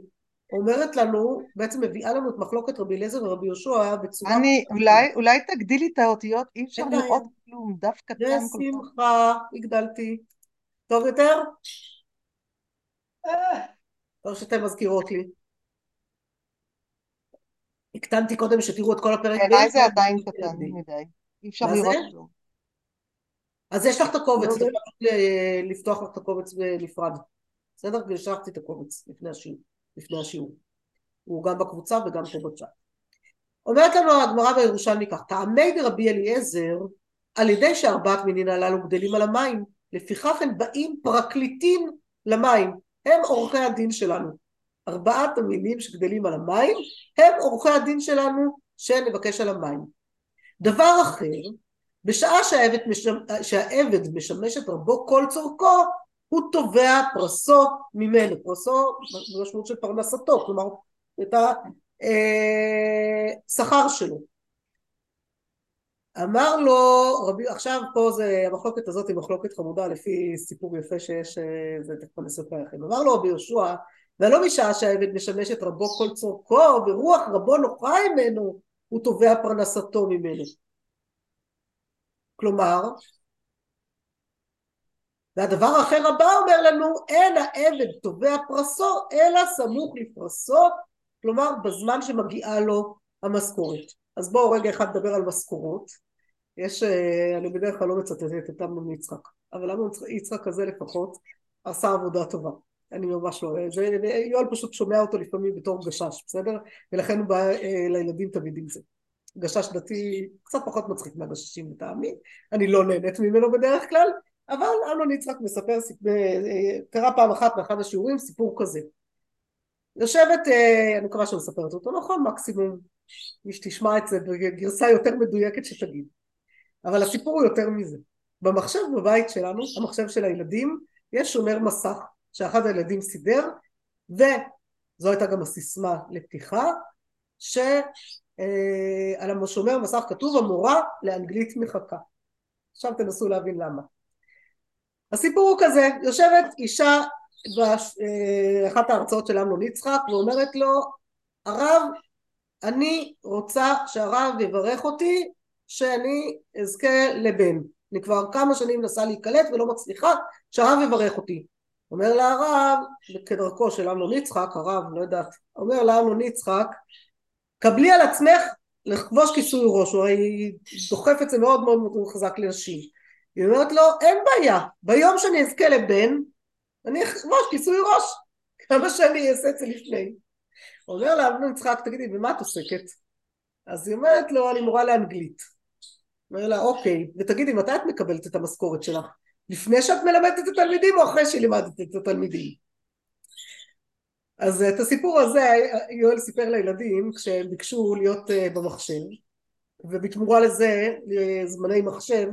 אומרת לנו, בעצם מביאה לנו את מחלוקת רבי אליעזר ורבי יהושע בצורה... אני, אולי, אולי תגדילי את האותיות, אי אפשר לראות כלום, דף קטן כל כך. בשמחה, הגדלתי. טוב יותר? אה. טוב שאתן מזכירות לי. הקטנתי קודם שתראו את כל הפרק. בעיניי זה עדיין קטן מדי, אי אפשר לראות כלום. אז יש לך את הקובץ, לא, צריך לפתוח לך את הקובץ בנפרד. בסדר? ושלחתי את הקובץ לפני השיעור. הוא גם בקבוצה וגם פה בצ'אט. אומרת לנו הגמרא בירושלמי כך, טעמי דרבי אליעזר, על ידי שארבעת מינין הללו גדלים על המים, לפיכך הם באים פרקליטים למים, הם עורכי הדין שלנו. ארבעת המינים שגדלים על המים הם עורכי הדין שלנו שנבקש על המים. דבר אחר, בשעה שהעבד, משמש, שהעבד משמש את רבו כל צורכו, הוא תובע פרסו ממנו, פרסו במשמעות של פרנסתו, כלומר את השכר שלו. אמר לו רבי, עכשיו פה זה, המחלוקת הזאת היא מחלוקת חמודה לפי סיפור יפה שיש, זה תכף אני אספר לכם. אמר לו רבי יהושע, ולא משעה שהעבד משמש את רבו כל צורכו ורוח רבו נוחה ממנו הוא תובע פרנסתו ממנו כלומר, והדבר האחר הבא אומר לנו, אין העבד תובע פרסו, אלא סמוך לפרסו, כלומר בזמן שמגיעה לו המשכורת. אז בואו רגע אחד נדבר על משכורות. יש, אה, אני בדרך כלל לא מצטטת את אמנון יצחק, אבל אמנון יצחק הזה לפחות עשה עבודה טובה. אני ממש לא, ויואל פשוט שומע אותו לפעמים בתור גשש, בסדר? ולכן הוא בא אה, לילדים תמיד עם זה. גשש דתי קצת פחות מצחיק מהגששים לטעמי, אני לא נהנית ממנו בדרך כלל, אבל אמנון יצחק מספר. אה, קרה פעם אחת באחד השיעורים סיפור כזה. יושבת, אה, אני מקווה שאני מספרת אותו נכון, מקסימום מי שתשמע את זה בגרסה יותר מדויקת שתגיד. אבל הסיפור הוא יותר מזה. במחשב בבית שלנו, המחשב של הילדים, יש שומר מסך שאחד הילדים סידר, וזו הייתה גם הסיסמה לפתיחה, שעל השומר מסך כתוב המורה לאנגלית מחכה. עכשיו תנסו להבין למה. הסיפור הוא כזה, יושבת אישה באחת ההרצאות של אמנון יצחק ואומרת לו הרב אני רוצה שהרב יברך אותי שאני אזכה לבן. אני כבר כמה שנים מנסה להיקלט ולא מצליחה שהרב יברך אותי. אומר לה הרב כדרכו של אמנון יצחק הרב לא יודעת אומר לה אמנון יצחק קבלי על עצמך לכבוש כיסוי ראש הוא הרי דוחף את זה מאוד מאוד מאוד חזק לנשים. היא אומרת לו אין בעיה ביום שאני אזכה לבן אני אכבוש כיסוי ראש כמה שאני אעשה את זה לפני אומר לה אמנון יצחק תגידי במה את עוסקת? אז היא אומרת לו אני מורה לאנגלית אומר לה אוקיי ותגידי מתי את מקבלת את המשכורת שלך? לפני שאת מלמדת את התלמידים או אחרי שלימדת את התלמידים? אז את הסיפור הזה יואל סיפר לילדים כשהם ביקשו להיות אה, במחשב ובתמורה לזה זמני מחשב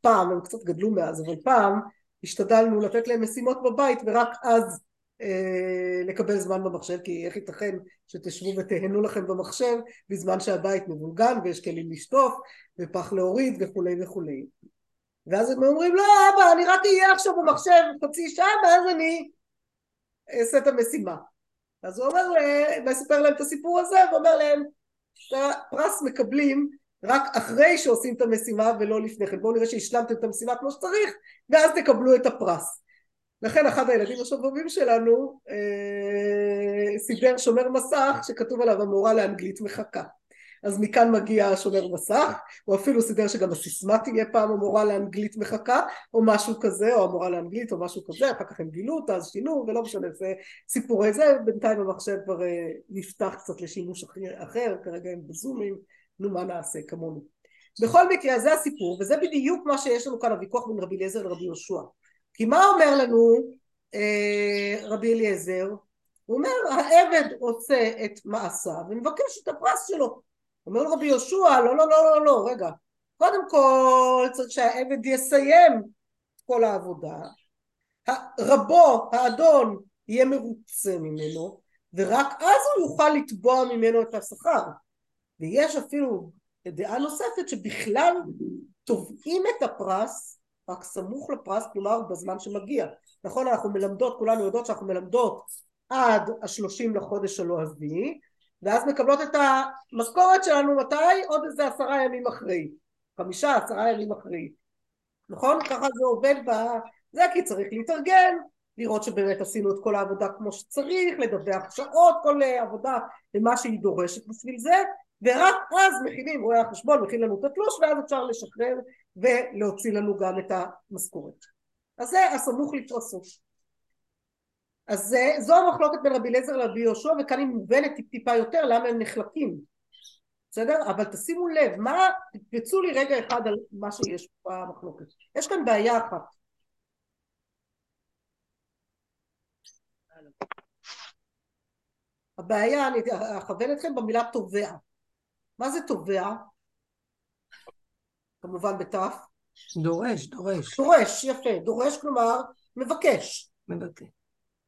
פעם הם קצת גדלו מאז אבל פעם השתדלנו לתת להם משימות בבית ורק אז לקבל זמן במחשב כי איך ייתכן שתשבו ותהנו לכם במחשב בזמן שהבית מבולגן ויש כלים לשטוף ופח להוריד וכולי וכולי. ואז הם אומרים לא אבא אני רק אהיה עכשיו במחשב חצי שעה ואז אני אעשה את המשימה. אז הוא אומר, מספר להם את הסיפור הזה ואומר להם את מקבלים רק אחרי שעושים את המשימה ולא לפני כן. בואו נראה שהשלמתם את המשימה כמו שצריך ואז תקבלו את הפרס לכן אחד הילדים השובבים שלנו אה, סידר שומר מסך שכתוב עליו המורה לאנגלית מחכה. אז מכאן מגיע השומר מסך הוא אפילו סידר שגם הסיסמה תהיה פעם המורה לאנגלית מחכה או משהו כזה או המורה לאנגלית או משהו כזה אחר כך הם גילו אותה אז שינו ולא משנה זה סיפורי זה. בינתיים המחשב כבר אה, נפתח קצת לשימוש אחר כרגע הם בזומים. נו מה נעשה כמונו? בכל מקרה זה הסיפור וזה בדיוק מה שיש לנו כאן הוויכוח בין רבי אליעזר לרבי יהושע כי מה אומר לנו אה, רבי אליעזר? הוא אומר העבד עושה את מעשיו ומבקש את הפרס שלו. אומר לו רבי יהושע לא לא לא לא לא רגע. קודם כל צריך שהעבד יסיים את כל העבודה. רבו האדון יהיה מרוצה ממנו ורק אז הוא יוכל לתבוע ממנו את השכר. ויש אפילו דעה נוספת שבכלל תובעים את הפרס רק סמוך לפרס, כלומר בזמן שמגיע. נכון, אנחנו מלמדות, כולנו יודעות שאנחנו מלמדות עד השלושים לחודש הלועזי, ואז מקבלות את המשכורת שלנו מתי? עוד איזה עשרה ימים אחרי. חמישה, עשרה ימים אחרי. נכון? ככה זה עובד בזה, כי צריך להתארגן, לראות שבאמת עשינו את כל העבודה כמו שצריך, לדווח שעות, כל עבודה ומה שהיא דורשת בשביל זה, ורק אז מכינים, רואה החשבון מכין לנו את התלוש ואז אפשר לשחרר ולהוציא לנו גם את המשכורת. אז זה הסמוך לפרסו. אז זו המחלוקת בין רבי אליעזר לרבי יהושע וכאן היא מובנת טיפה יותר למה הם נחלקים בסדר? אבל תשימו לב מה, תקפצו לי רגע אחד על מה שיש במחלוקת יש כאן בעיה אחת הבעיה, אני אכוון אתכם במילה תובע מה זה תובע? כמובן בתף. דורש, דורש. דורש, יפה. דורש כלומר מבקש. מבקש.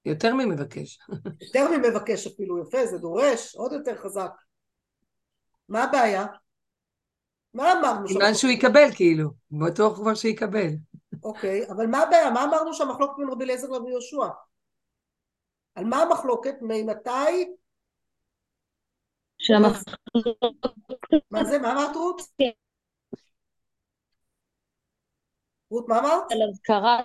יותר ממבקש. *laughs* יותר ממבקש אפילו, יפה, זה דורש, עוד יותר חזק. מה הבעיה? מה אמרנו שם? סימן שהוא יקבל כאילו, בטוח כבר שיקבל. אוקיי, אבל מה הבעיה? מה אמרנו שהמחלוקת בין רבי אליעזר לרבי יהושע? על מה המחלוקת? ממתי שהמחלוקת... מה זה? מה אמרת רות? רות, מה אמרת? על אזכרה.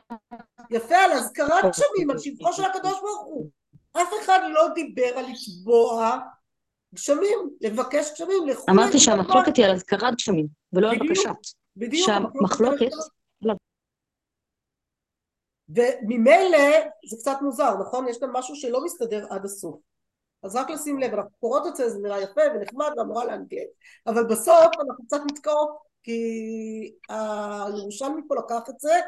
יפה, על אזכרת גשמים, על שבחו של הקדוש ברוך הוא. אף אחד לא דיבר על לתבוע גשמים, לבקש גשמים, לכו... אמרתי שהמחלוקת היא על אזכרת גשמים, ולא על בקשת. בדיוק. שהמחלוקת... וממילא זה קצת מוזר, נכון? יש כאן משהו שלא מסתדר עד הסוף. אז רק לשים לב, אנחנו קוראות את זה, זה נראה יפה ונחמד והמורה לאנגלית, אבל בסוף אנחנו קצת נתקעות, כי הירושלמי פה לקח את זה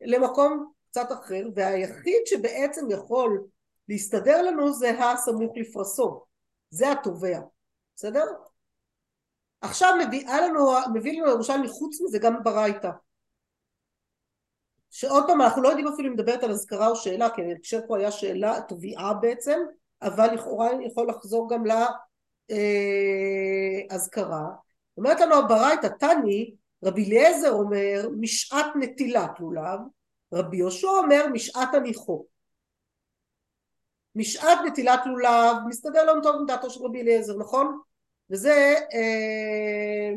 למקום קצת אחר, והיחיד שבעצם יכול להסתדר לנו זה הסמוך לפרסו, זה התובע, בסדר? עכשיו מביאה לנו, מביא לנו ירושלמי חוץ מזה גם ברייתא. שעוד פעם אנחנו לא יודעים אפילו אם מדברת על אזכרה או שאלה כי ההקשר פה היה שאלה תביעה בעצם אבל לכאורה יכול לחזור גם לאזכרה אומרת לנו הברייתא תני רבי אליעזר אומר משעת נטילת לולב רבי יהושע אומר משעת הניחו משעת נטילת לולב מסתדר לנו טוב עם דעתו של רבי אליעזר נכון? וזה אה,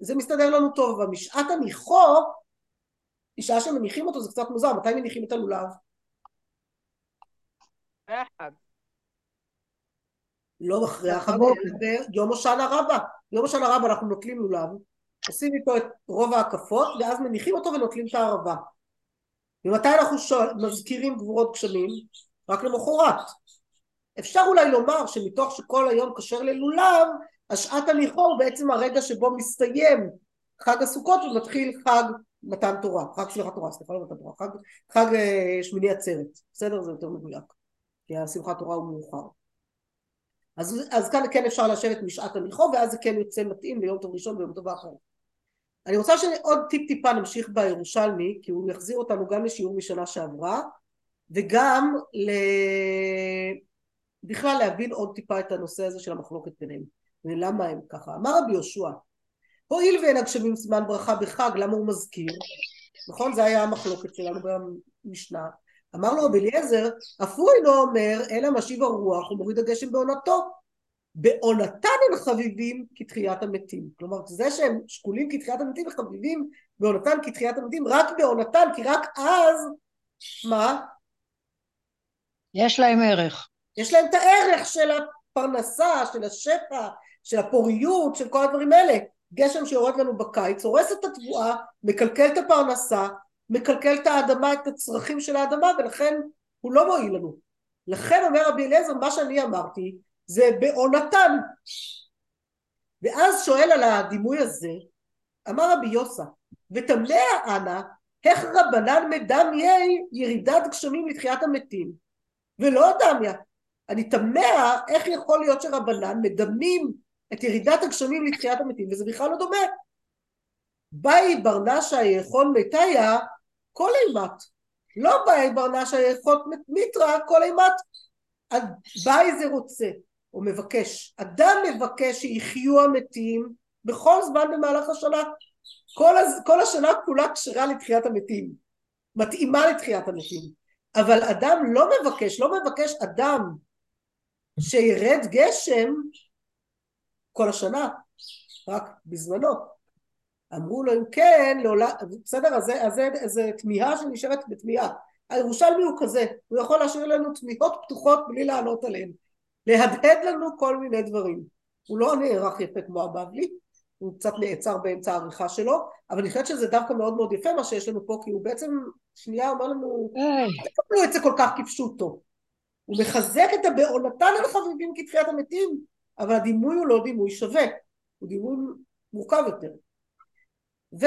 זה מסתדר לנו טוב אבל משעת הניחו בשעה שמניחים אותו זה קצת מוזר, מתי מניחים את הלולב? לא אחרי החג, ביום הושענא רבה. ביום הושענא רבה אנחנו נוטלים לולב, עושים איתו את רוב ההקפות, ואז מניחים אותו ונוטלים את הערבה. ומתי אנחנו שואל, מזכירים גבורות גשמים? רק למחרת. אפשר אולי לומר שמתוך שכל היום כשר ללולב, השעת הניחו הוא בעצם הרגע שבו מסתיים חג הסוכות ומתחיל חג מתן תורה, חג שמחת תורה, סליחה לא מתן תורה, חג, חג אה, שמיני עצרת, בסדר? זה יותר מדויק, כי השמחת תורה הוא מאוחר. אז, אז כאן כן אפשר לשבת משעת הניחו ואז זה כן יוצא מתאים ליום טוב ראשון ויום טוב האחרון. אני רוצה שעוד טיפ טיפה נמשיך בירושלמי כי הוא יחזיר אותנו גם לשיעור משנה שעברה וגם ל... בכלל להבין עוד טיפה את הנושא הזה של המחלוקת ביניהם ולמה הם ככה. אמר רבי יהושע הואיל ואין הגשמים סימן ברכה בחג, למה הוא מזכיר? נכון? זה היה המחלוקת שלנו במשנה. אמר לו רבי אליעזר, אף הוא אינו אומר, אלא משיב הרוח ומוריד הגשם בעונתו. בעונתן הם חביבים כתחיית המתים. כלומר, זה שהם שקולים כתחיית המתים וחביבים בעונתן כתחיית המתים, רק בעונתן, כי רק אז, מה? יש להם ערך. יש להם את הערך של הפרנסה, של השפע, של הפוריות, של כל הדברים האלה. גשם שיורד לנו בקיץ, הורס את התבואה, מקלקל את הפרנסה, מקלקל את האדמה, את הצרכים של האדמה, ולכן הוא לא מועיל לנו. לכן אומר רבי אליעזר, מה שאני אמרתי, זה בעונתן. ואז שואל על הדימוי הזה, אמר רבי יוסה, ותמנה אנא, איך רבנן מדמי ירידת גשמים לתחיית המתים, ולא דמיה. אני תמה איך יכול להיות שרבנן מדמים את ירידת הגשמים לתחיית המתים, וזה בכלל לא דומה. באי ברנשה יאכול מתיה כל אימת. לא באי ברנשה יאכול מיתרא כל אימת. באי זה רוצה, או מבקש. אדם מבקש שיחיו המתים בכל זמן במהלך השנה. כל, הז... כל השנה כולה כשרה לתחיית המתים. מתאימה לתחיית המתים. אבל אדם לא מבקש, לא מבקש אדם שירד גשם כל השנה, רק בזמנו. אמרו לו אם כן, לעולם, בסדר, אז זה תמיהה שנשארת בתמיהה. הירושלמי הוא כזה, הוא יכול להשאיר לנו תמיהות פתוחות בלי לענות עליהן. להדהד לנו כל מיני דברים. הוא לא נערך יפה כמו הבבלי, הוא קצת נעצר באמצע העריכה שלו, אבל אני חושבת שזה דווקא מאוד מאוד יפה מה שיש לנו פה, כי הוא בעצם שנייה אומר לנו, תקבלו את זה כל כך כפשוטו. הוא מחזק את הבעונתן על חביבים כתחיית המתים, אבל הדימוי הוא לא דימוי שווה, הוא דימוי מורכב יותר. והסוף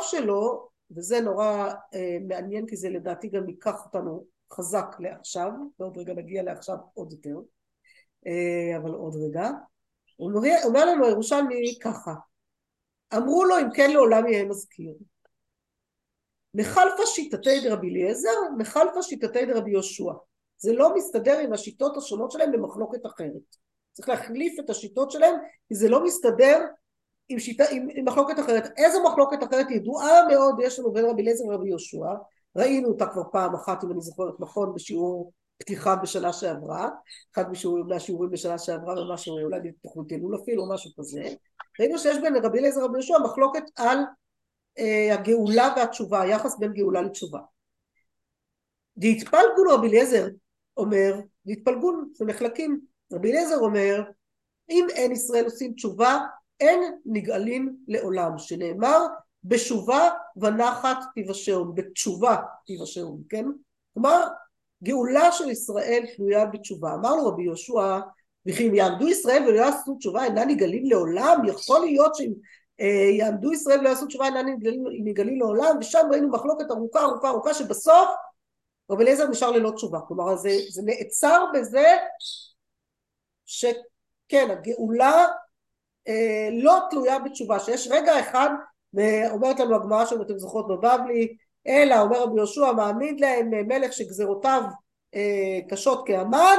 אה, שלו, וזה נורא אה, מעניין כי זה לדעתי גם ייקח אותנו חזק לעכשיו, ועוד רגע נגיע לעכשיו עוד יותר, אה, אבל עוד רגע. הוא אומר, לנו הירושלמי ככה, אמרו לו אם כן לעולם יהיה מזכיר. מחלפה שיטתי דרבי אליעזר, מחלפה שיטתי דרבי יהושע. זה לא מסתדר עם השיטות השונות שלהם במחלוקת אחרת. צריך להחליף את השיטות שלהם, כי זה לא מסתדר עם, שיטה, עם, עם מחלוקת אחרת. איזו מחלוקת אחרת? ידועה מאוד יש לנו בין רבי אליעזר ורבי יהושע, ראינו אותה כבר פעם אחת אם אני זוכרת נכון בשיעור פתיחה בשנה שעברה, אחד מהשיעורים בשנה שעברה ומשהו, אולי בתוכנית אלול אפילו, משהו כזה, ראינו שיש בין רבי אליעזר רבי יהושע מחלוקת על אה, הגאולה והתשובה, היחס בין גאולה לתשובה. והתפלגון רבי אליעזר אומר, והתפלגון של מחלקים, רבי אליעזר אומר, אם אין ישראל עושים תשובה, אין נגאלים לעולם, שנאמר בשובה ונחת תיוושעון, בתשובה תיוושעון, כן? כלומר, גאולה של ישראל תלויה בתשובה. אמר לו רבי יהושע, וכי אם יעמדו ישראל ולא יעשו תשובה אינם נגאלים לעולם, יכול להיות שאם אה, יעמדו ישראל ולא יעשו תשובה אינם נגאלים, נגאלים לעולם, ושם ראינו מחלוקת ארוכה ארוכה ארוכה שבסוף רבי אליעזר נשאר ללא תשובה. כלומר זה, זה נעצר בזה שכן הגאולה לא תלויה בתשובה, שיש רגע אחד, אומרת לנו הגמרא שם אתם זוכרות בבבלי, אלא אומר רבי יהושע מעמיד להם מלך שגזרותיו אה, קשות כאמן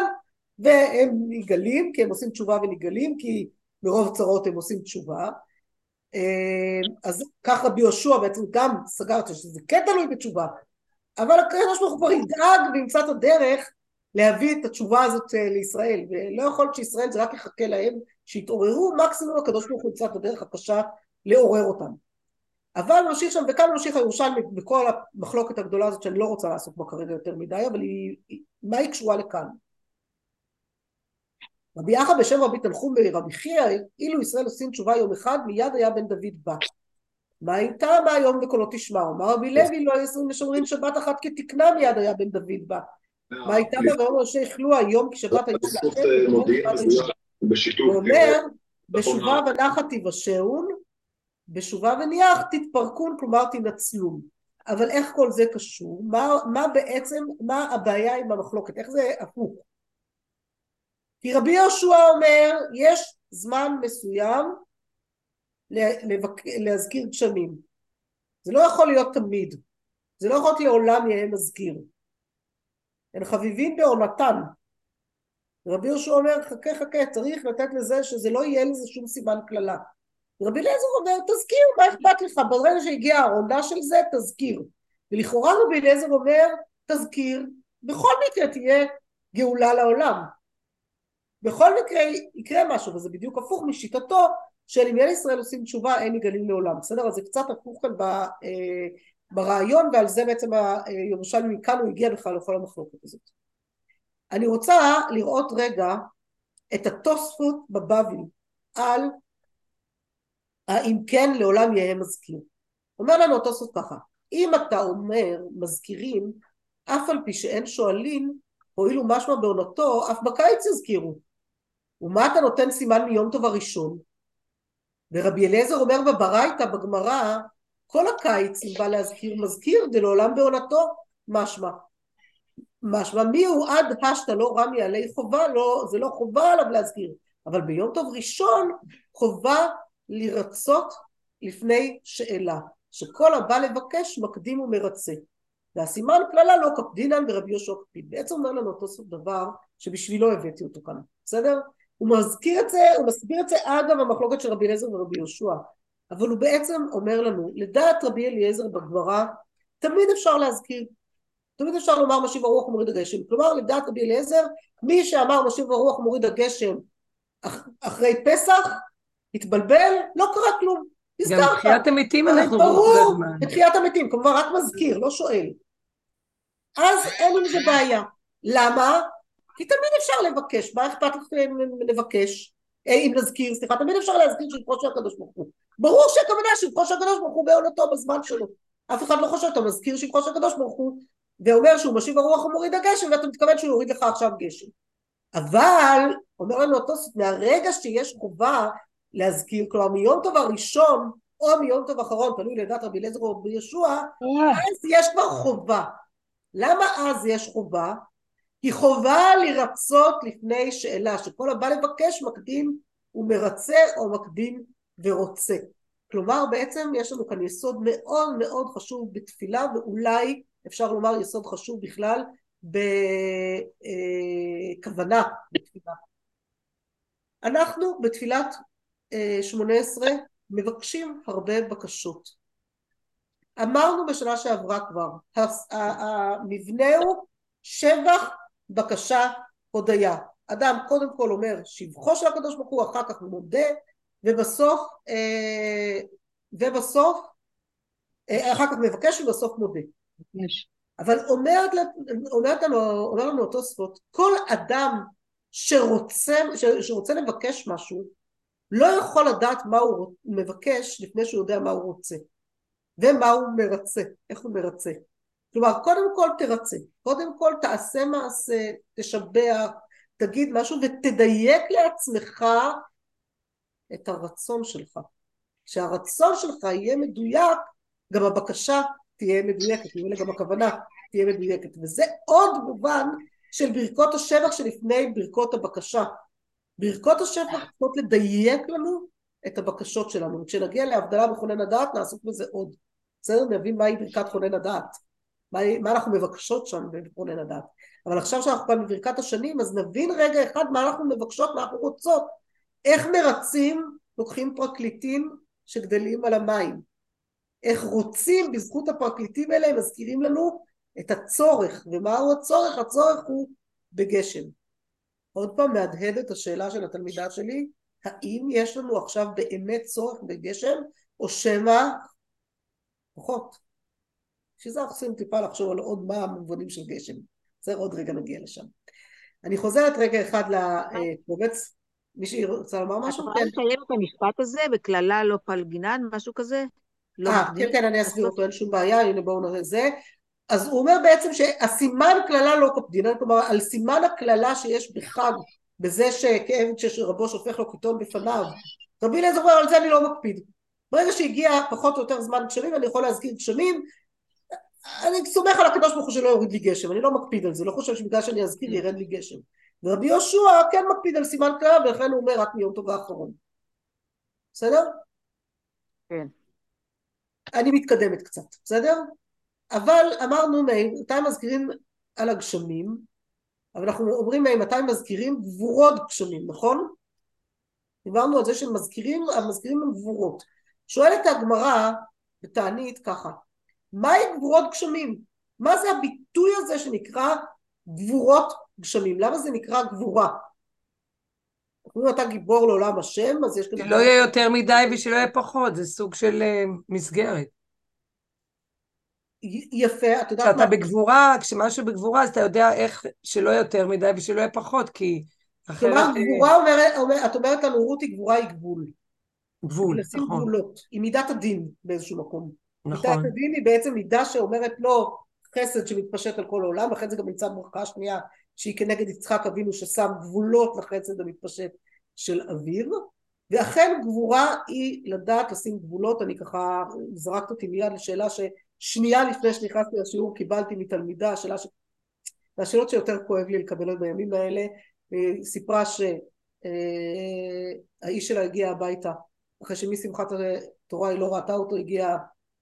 והם נגאלים כי הם עושים תשובה ונגאלים כי מרוב צרות הם עושים תשובה. אה, אז כך רבי יהושע בעצם גם סגר את זה שזה כן תלוי בתשובה. אבל הקדוש ברוך הוא כבר ידאג וימצא את הדרך להביא את התשובה הזאת אה, לישראל ולא יכול להיות שישראל זה רק יחכה להם שיתעוררו מקסימום הקדוש ברוך הוא ימצא את הדרך הקשה לעורר אותם אבל ממשיך שם וכאן ממשיך הירושלמי בכל המחלוקת הגדולה הזאת שאני לא רוצה לעסוק בה כרגע יותר מדי אבל היא, מה היא קשורה לכאן רבי יחא בשם רבי תנחום ברבי חייא אילו ישראל עושים תשובה יום אחד מיד היה בן דוד בא מה איתה מה היום וקולו תשמע אמר רבי לוי לא היו משומרים שבת אחת כתקנה מיד היה בן דוד בא מה איתה מה ואומר שיכלו היום כשבת היו הוא אומר בשובה ונחת תיוושעון בשובה וניח תתפרקון כלומר תנצלון אבל איך כל זה קשור? מה, מה בעצם, מה הבעיה עם המחלוקת? איך זה הפוך? כי רבי יהושע אומר יש זמן מסוים לבק... להזכיר גשמים זה לא יכול להיות תמיד זה לא יכול להיות לעולם יהיה מזכיר הם חביבים בעונתן רבי יהושע אומר חכה חכה צריך לתת לזה שזה לא יהיה לזה שום סימן קללה. רבי אליעזר אומר תזכיר מה אכפת לך? ברגע שהגיעה העונה של זה תזכיר. ולכאורה רבי אליעזר אומר תזכיר בכל מקרה תהיה גאולה לעולם. בכל מקרה יקרה משהו וזה בדיוק הפוך משיטתו של אם ילד ישראל עושים תשובה אין יגלים לעולם. בסדר? אז זה קצת הפוך כאן אה, ברעיון ועל זה בעצם הירושלמי מכאן הוא הגיע בכלל לכל המחלוקת הזאת אני רוצה לראות רגע את התוספות בבבל על האם כן לעולם יהיה מזכיר. אומר לנו סוף ככה, אם אתה אומר מזכירים, אף על פי שאין שואלים, הואילו משמע בעונתו, אף בקיץ יזכירו. ומה אתה נותן סימן מיום טוב הראשון? ורבי אליעזר אומר בברייתא, בגמרא, כל הקיץ אם בא להזכיר מזכיר, דלעולם בעונתו, משמע. משמע מי הוא עד השתא לא רמי עלי חובה, לא, זה לא חובה עליו להזכיר, אבל ביום טוב ראשון חובה לרצות לפני שאלה, שכל הבא לבקש מקדים ומרצה. והסימן קללה לא קפדינן ורבי יהושע קפיד. בעצם אומר לנו אותו סוף דבר שבשבילו הבאתי אותו כאן, בסדר? הוא מזכיר את זה, הוא מסביר את זה אגב המחלוקת של רבי אליעזר ורבי יהושע, אבל הוא בעצם אומר לנו, לדעת רבי אליעזר בגמרא, תמיד אפשר להזכיר, תמיד אפשר לומר משיב הרוח ומוריד הגשם, כלומר לדעת רבי אליעזר, מי שאמר משיב הרוח ומוריד הגשם אחרי פסח, התבלבל, לא קרה כלום. גם בתחיית המתים אנחנו ברור, בתחיית המתים, כמובן רק מזכיר, לא שואל. אז אין עם זה בעיה. למה? כי תמיד אפשר לבקש, מה אכפת לכם לבקש? אה, אם נזכיר, סליחה, תמיד אפשר להזכיר של הקדוש ברוך הוא. ברור שהכוונה של הקדוש ברוך הוא בעונתו בזמן שלו. אף אחד לא חושב, אתה מזכיר של הקדוש ברוך הוא, ואומר שהוא משיב הרוח ומוריד הגשם, ואתה מתכוון שהוא יוריד לך עכשיו גשם. אבל, אומר לנו אותו, מהרגע שיש חובה להזכיר, כלומר מיום טוב הראשון או מיום טוב אחרון, תלוי לדעת רבי אליעזר או רבי ישוע, אז יש כבר חובה. למה אז יש חובה? כי חובה לרצות לפני שאלה, שכל הבא לבקש מקדים ומרצה או מקדים ורוצה. כלומר בעצם יש לנו כאן יסוד מאוד מאוד חשוב בתפילה ואולי אפשר לומר יסוד חשוב בכלל בכוונה אה, בתפילה. אנחנו בתפילת שמונה עשרה מבקשים הרבה בקשות. אמרנו בשנה שעברה כבר, המבנה הוא שבח בקשה, הודיה. אדם קודם כל אומר שבחו של הקדוש ברוך הוא, אחר כך הוא מודה, ובסוף, אה, ובסוף, אה, אחר כך מבקש ובסוף מודה. יש. אבל אומרת, אומרת לנו, אומר לנו אותו ספוט, כל אדם שרוצה, שרוצה לבקש משהו, לא יכול לדעת מה הוא מבקש לפני שהוא יודע מה הוא רוצה. ומה הוא מרצה, איך הוא מרצה. כלומר, קודם כל תרצה, קודם כל תעשה מעשה, תשבח, תגיד משהו ותדייק לעצמך את הרצון שלך. כשהרצון שלך יהיה מדויק, גם הבקשה תהיה מדויקת, ממילא גם הכוונה תהיה מדויקת. וזה עוד מובן של ברכות השבח שלפני ברכות הבקשה. ברכות השבח צריכות לדייק לנו את הבקשות שלנו. כשנגיע להבדלה בכונן הדעת נעסוק בזה עוד. בסדר? נבין מהי ברכת כונן הדעת. מה, מה אנחנו מבקשות שם בכונן הדעת. אבל עכשיו שאנחנו כאן בברכת השנים אז נבין רגע אחד מה אנחנו מבקשות, מה אנחנו רוצות. איך מרצים לוקחים פרקליטים שגדלים על המים. איך רוצים בזכות הפרקליטים האלה הם מזכירים לנו את הצורך. ומהו הצורך? הצורך הוא בגשם. עוד פעם מהדהדת השאלה של התלמידה שלי, האם יש לנו עכשיו באמת צורך בגשם, או שמא פחות? בשביל זה אנחנו צריכים טיפה לחשוב על עוד מה המובנים של גשם. בסדר, עוד רגע נגיע לשם. אני חוזרת רגע אחד לקובץ, מישהי רוצה לומר משהו? את יכולה לציין את המשפט הזה, בקללה לא פלגינן, משהו כזה? לא אה, כן, כן, אני אסביר אותו, אין שום בעיה, הנה בואו נראה זה. אז הוא אומר בעצם שהסימן קללה לא קפדינן, כלומר על סימן הקללה שיש בחג, בזה שכעבד שרבו שופך לו קיטון בפניו, רבי אליעזר אומר על זה אני לא מקפיד. ברגע שהגיע פחות או יותר זמן גשמים, אני יכול להזכיר גשמים, אני סומך על הקדוש ברוך הוא שלא יוריד לי גשם, אני לא מקפיד על זה, לא חושב שבגלל שאני אזכיר ירד לי גשם. ורבי יהושע כן מקפיד על סימן קללה, ולכן הוא אומר רק מיום טוב האחרון. בסדר? כן. אני מתקדמת קצת, בסדר? אבל אמרנו מתי מזכירים על הגשמים, אבל אנחנו אומרים מתי מזכירים גבורות גשמים, נכון? דיברנו על זה שמזכירים, המזכירים הם גבורות. שואלת הגמרא בתענית ככה, מהי גבורות גשמים? מה זה הביטוי הזה שנקרא גבורות גשמים? למה זה נקרא גבורה? אם אתה גיבור לעולם השם, אז יש כזה... שלא יהיה יותר מדי ושלא יהיה פחות, זה סוג של uh, מסגרת. יפה, את יודעת כשאתה בגבורה, כשמשהו בגבורה, אז אתה יודע איך שלא יותר מדי ושלא יהיה פחות, כי. כלומר, אה, גבורה אומרת, אומר, את אומרת לנו, רותי, גבורה היא גבול. גבול, נכון. גבולות, היא מידת הדין באיזשהו מקום. נכון. מידת הדין היא בעצם מידה שאומרת לא חסד שמתפשט על כל העולם, לכן זה גם נמצא בברכה השנייה שהיא כנגד יצחק אבינו ששם גבולות לחסד המתפשט של אביו, ואכן גבורה היא לדעת לשים גבולות, אני ככה זרקת אותי מיד לשאלה ששנייה לפני שנכנסתי לשיעור קיבלתי מתלמידה, שאלה ש... והשאלות שיותר כואב לי לקבל בימים האלה, היא סיפרה שהאיש שלה הגיע הביתה אחרי שמשמחת התורה היא לא ראתה אותו, הגיע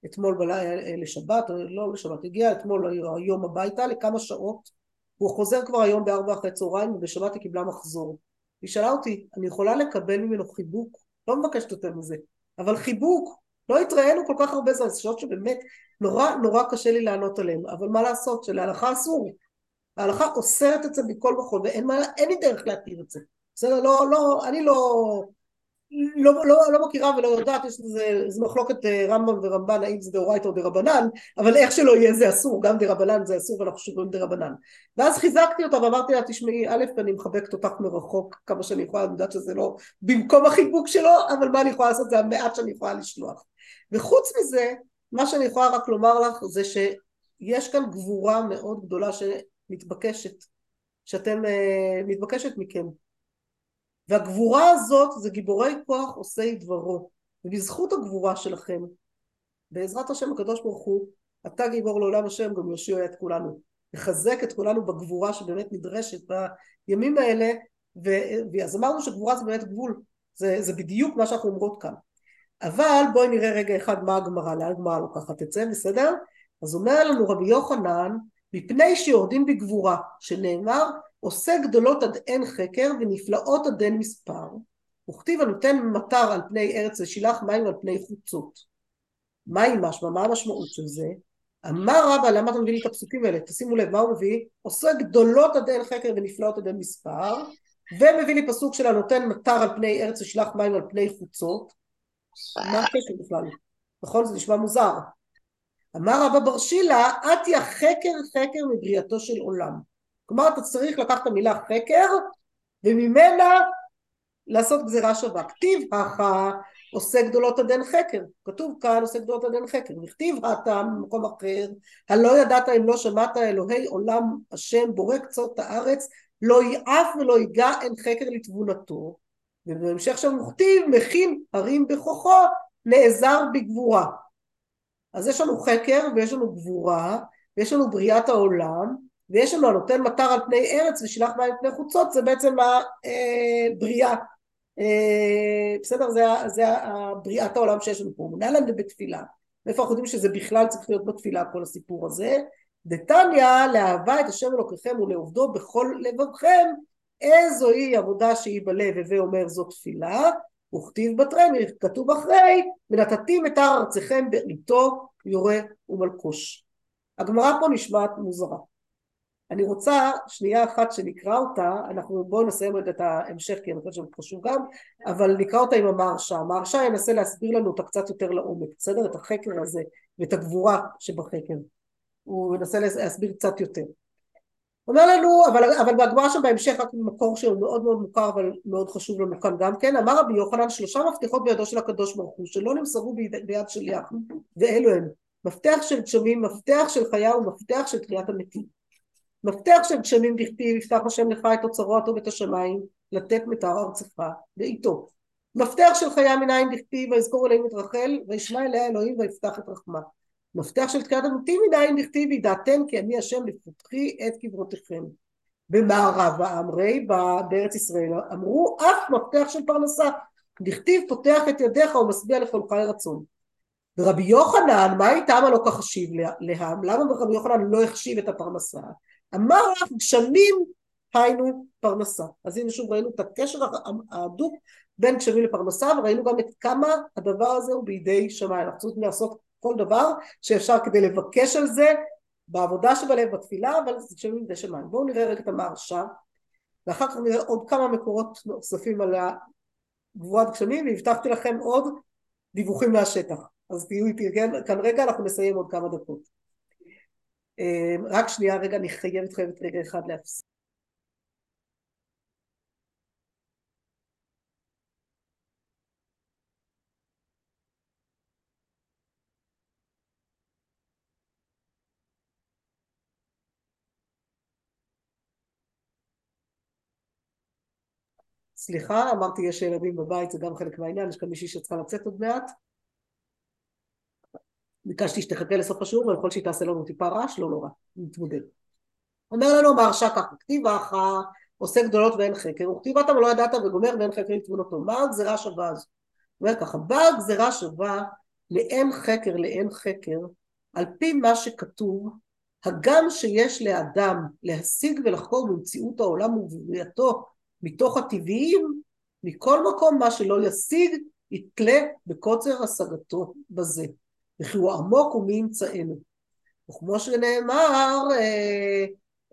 אתמול בלילה לשבת, לא לשבת, הגיע אתמול היום הביתה לכמה שעות, הוא חוזר כבר היום בארבע אחרי צהריים ובשבת היא קיבלה מחזור. היא שאלה אותי, אני יכולה לקבל ממנו חיבוק? לא מבקשת יותר מזה, אבל חיבוק, לא התראינו כל כך הרבה זמן, שאלות שבאמת נורא נורא קשה לי לענות עליהן, אבל מה לעשות, שלהלכה אסור. ההלכה אוסרת את זה מכל וכל, ואין לי דרך להתיר את זה. בסדר? לא, לא, אני לא... לא, לא, לא מכירה ולא יודעת, יש איזה מחלוקת אה, רמב"ם ורמב"ן האם זה דאורייתא או דרבנן, אבל איך שלא יהיה זה אסור, גם דרבנן זה אסור ואנחנו שומרים דרבנן. ואז חיזקתי אותה ואמרתי לה, תשמעי, א', אני מחבקת אותך מרחוק כמה שאני יכולה, אני יודעת שזה לא במקום החיבוק שלו, אבל מה אני יכולה לעשות זה המעט שאני יכולה לשלוח. וחוץ מזה, מה שאני יכולה רק לומר לך זה שיש כאן גבורה מאוד גדולה שמתבקשת, שאתם, אה, מתבקשת מכם. והגבורה הזאת זה גיבורי כוח עושי דברו. ובזכות הגבורה שלכם בעזרת השם הקדוש ברוך הוא אתה גיבור לעולם השם גם יושיע את כולנו. לחזק את כולנו בגבורה שבאמת נדרשת בימים האלה ו... אז אמרנו שגבורה זה באמת גבול. זה, זה בדיוק מה שאנחנו אומרות כאן. אבל בואי נראה רגע אחד מה הגמרא, לאן הגמרא לוקחת את זה, בסדר? אז אומר לנו רבי יוחנן, מפני שיורדים בגבורה, שנאמר עושה גדולות עד אין חקר ונפלאות עד אין מספר וכתיב הנותן מטר על פני ארץ ושילח מים על פני חוצות מהי משמע? מה המשמעות של זה? אמר רבא, למה אתה מביא לי את הפסוקים האלה? תשימו לב, מה הוא מביא? עושה גדולות עד אין חקר ונפלאות עד אין מספר, ומביא לי פסוק של הנותן מטר על פני ארץ ושלח מים על פני חוצות. מה הקשר בכלל? נכון? זה נשמע מוזר. אמר רבא בר שילה, אתי החקר חקר מבריאתו של עולם. כלומר, אתה צריך לקחת את המילה חקר, וממנה לעשות גזירה שווה. כתיב הכה עושה גדולות עד אין חקר. כתוב כאן עושה גדולות עד אין חקר. וכתיב הטעם במקום אחר, הלא ידעת אם לא שמעת אלוהי עולם השם בורא קצות הארץ, לא יעף ולא ייגע אין חקר לתבונתו. ובהמשך שם הוא כתיב מכין הרים בכוחו נעזר בגבורה. אז יש לנו חקר ויש לנו גבורה ויש לנו בריאת העולם ויש לנו הנותן מטר על פני ארץ ושילח מים על פני חוצות זה בעצם הבריאה אה, בסדר? זה, זה בריאת העולם שיש לנו פה. מונה לנו בתפילה. מאיפה אנחנו יודעים שזה בכלל צריך להיות בתפילה כל הסיפור הזה? דתניא לאהבה את השם אלוקיכם ולעובדו בכל לבבכם איזוהי עבודה שהיא בלב הווה אומר זו תפילה וכתיב בתרמי כתוב אחרי ונתתי מטר ארציכם בעיתו יורה ומלקוש הגמרא פה נשמעת מוזרה אני רוצה שנייה אחת שנקרא אותה, אנחנו בואו נסיים את ההמשך כי אני חושבת שזה חשוב גם, אבל נקרא אותה עם המהרש"א, המהרש"א ינסה להסביר לנו אותה קצת יותר לעומק, בסדר? את החקר הזה ואת הגבורה שבחקר, הוא ינסה להסביר קצת יותר. אומר לנו, אבל, אבל בהגמרא בהמשך רק מקור שהוא מאוד מאוד מוכר אבל מאוד חשוב לנו כאן גם כן, אמר רבי יוחנן שלושה מפתחות בידו של הקדוש ברוך הוא שלא נמסרו ביד, ביד שליח ואלו הם מפתח של גשמים, מפתח של חיה ומפתח של תחיית המתים מפתח של גשמים דכתיב יפתח השם לך את אוצרו הטוב את השמיים לתת מטר ארצך ואיתו מפתח של חיה מנין דכתיב ויזכור אלינו את רחל וישמע אליה אלוהים ויפתח את רחמה. מפתח של תקיעת המתים מנין דכתיב ידעתם כי אני השם לפתחי את קברותיכם. במערב האמרי בארץ ישראל אמרו אף מפתח של פרנסה. דכתיב פותח את ידיך ומשביע לכל חי רצון ורבי יוחנן מה איתם הלא כך חשיב להם למה רבי יוחנן לא החשיב את הפרנסה אמר לך גשמים היינו פרנסה. אז הנה שוב ראינו את הקשר ההדוק בין גשמים לפרנסה וראינו גם את כמה הדבר הזה הוא בידי שמיים. אנחנו צריכים לעשות כל דבר שאפשר כדי לבקש על זה בעבודה שבלב בתפילה אבל זה גשמים בידי שמיים. בואו נראה רגע את המהרש"א ואחר כך נראה עוד כמה מקורות נוספים על גבורת גשמים והבטחתי לכם עוד דיווחים מהשטח. אז תהיו איתי כאן רגע אנחנו נסיים עוד כמה דקות. אמ, רק שנייה רגע אני חייבת חייבת רגע אחד להפסיק סליחה, אמרתי יש ילדים בבית, זה גם חלק מהעניין, יש כאן מישהי שצריכה לצאת עוד מעט. ביקשתי שתחכה לסוף השיעור ולכל שהיא תעשה לנו טיפה רעש, לא נורא, נתמודד. אומר לנו מהרשע ככה, כתיב אחא עושה גדולות ואין חקר, וכתיב אתה ולא ידעת וגומר ואין חקר לתבונתו. מה הגזירה שווה הזו? אומר ככה, באה הגזירה שווה לאין חקר לאין חקר, על פי מה שכתוב, הגם שיש לאדם להשיג ולחקור במציאות העולם ובבריאתו מתוך הטבעיים, מכל מקום מה שלא ישיג יתלה בקוצר השגתו בזה. וכי הוא עמוק ומי ימצאנו. וכמו שנאמר אה,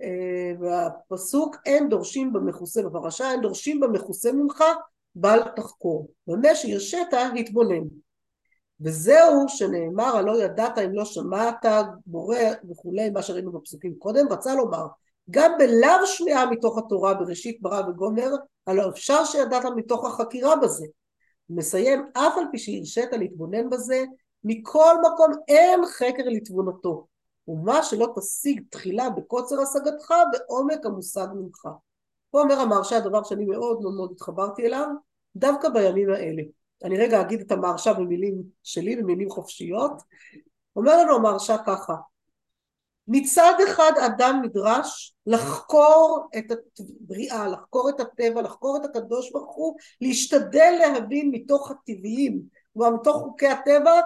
אה, בפסוק אין דורשים במכוסה בפרשה אין דורשים במכוסה ממך בל תחקור במה שהרשית התבונן. וזהו שנאמר הלא ידעת אם לא שמעת בורא וכולי מה שראינו בפסוקים קודם רצה לומר גם בלאו שמיעה מתוך התורה בראשית ברא וגומר הלא אפשר שידעת מתוך החקירה בזה מסיים אף על פי שהרשית להתבונן בזה מכל מקום אין חקר לתבונתו, ומה שלא תשיג תחילה בקוצר השגתך בעומק המושג ממך. פה אומר המהרש"א הדבר שאני מאוד מאוד מאוד התחברתי אליו, דווקא בימים האלה. אני רגע אגיד את המהרש"א במילים שלי, במילים חופשיות. אומר לנו המהרש"א ככה, מצד אחד אדם נדרש לחקור את הבריאה, לחקור את הטבע, לחקור את הקדוש ברוך הוא, להשתדל להבין מתוך הטבעיים, כלומר מתוך חוקי הטבע,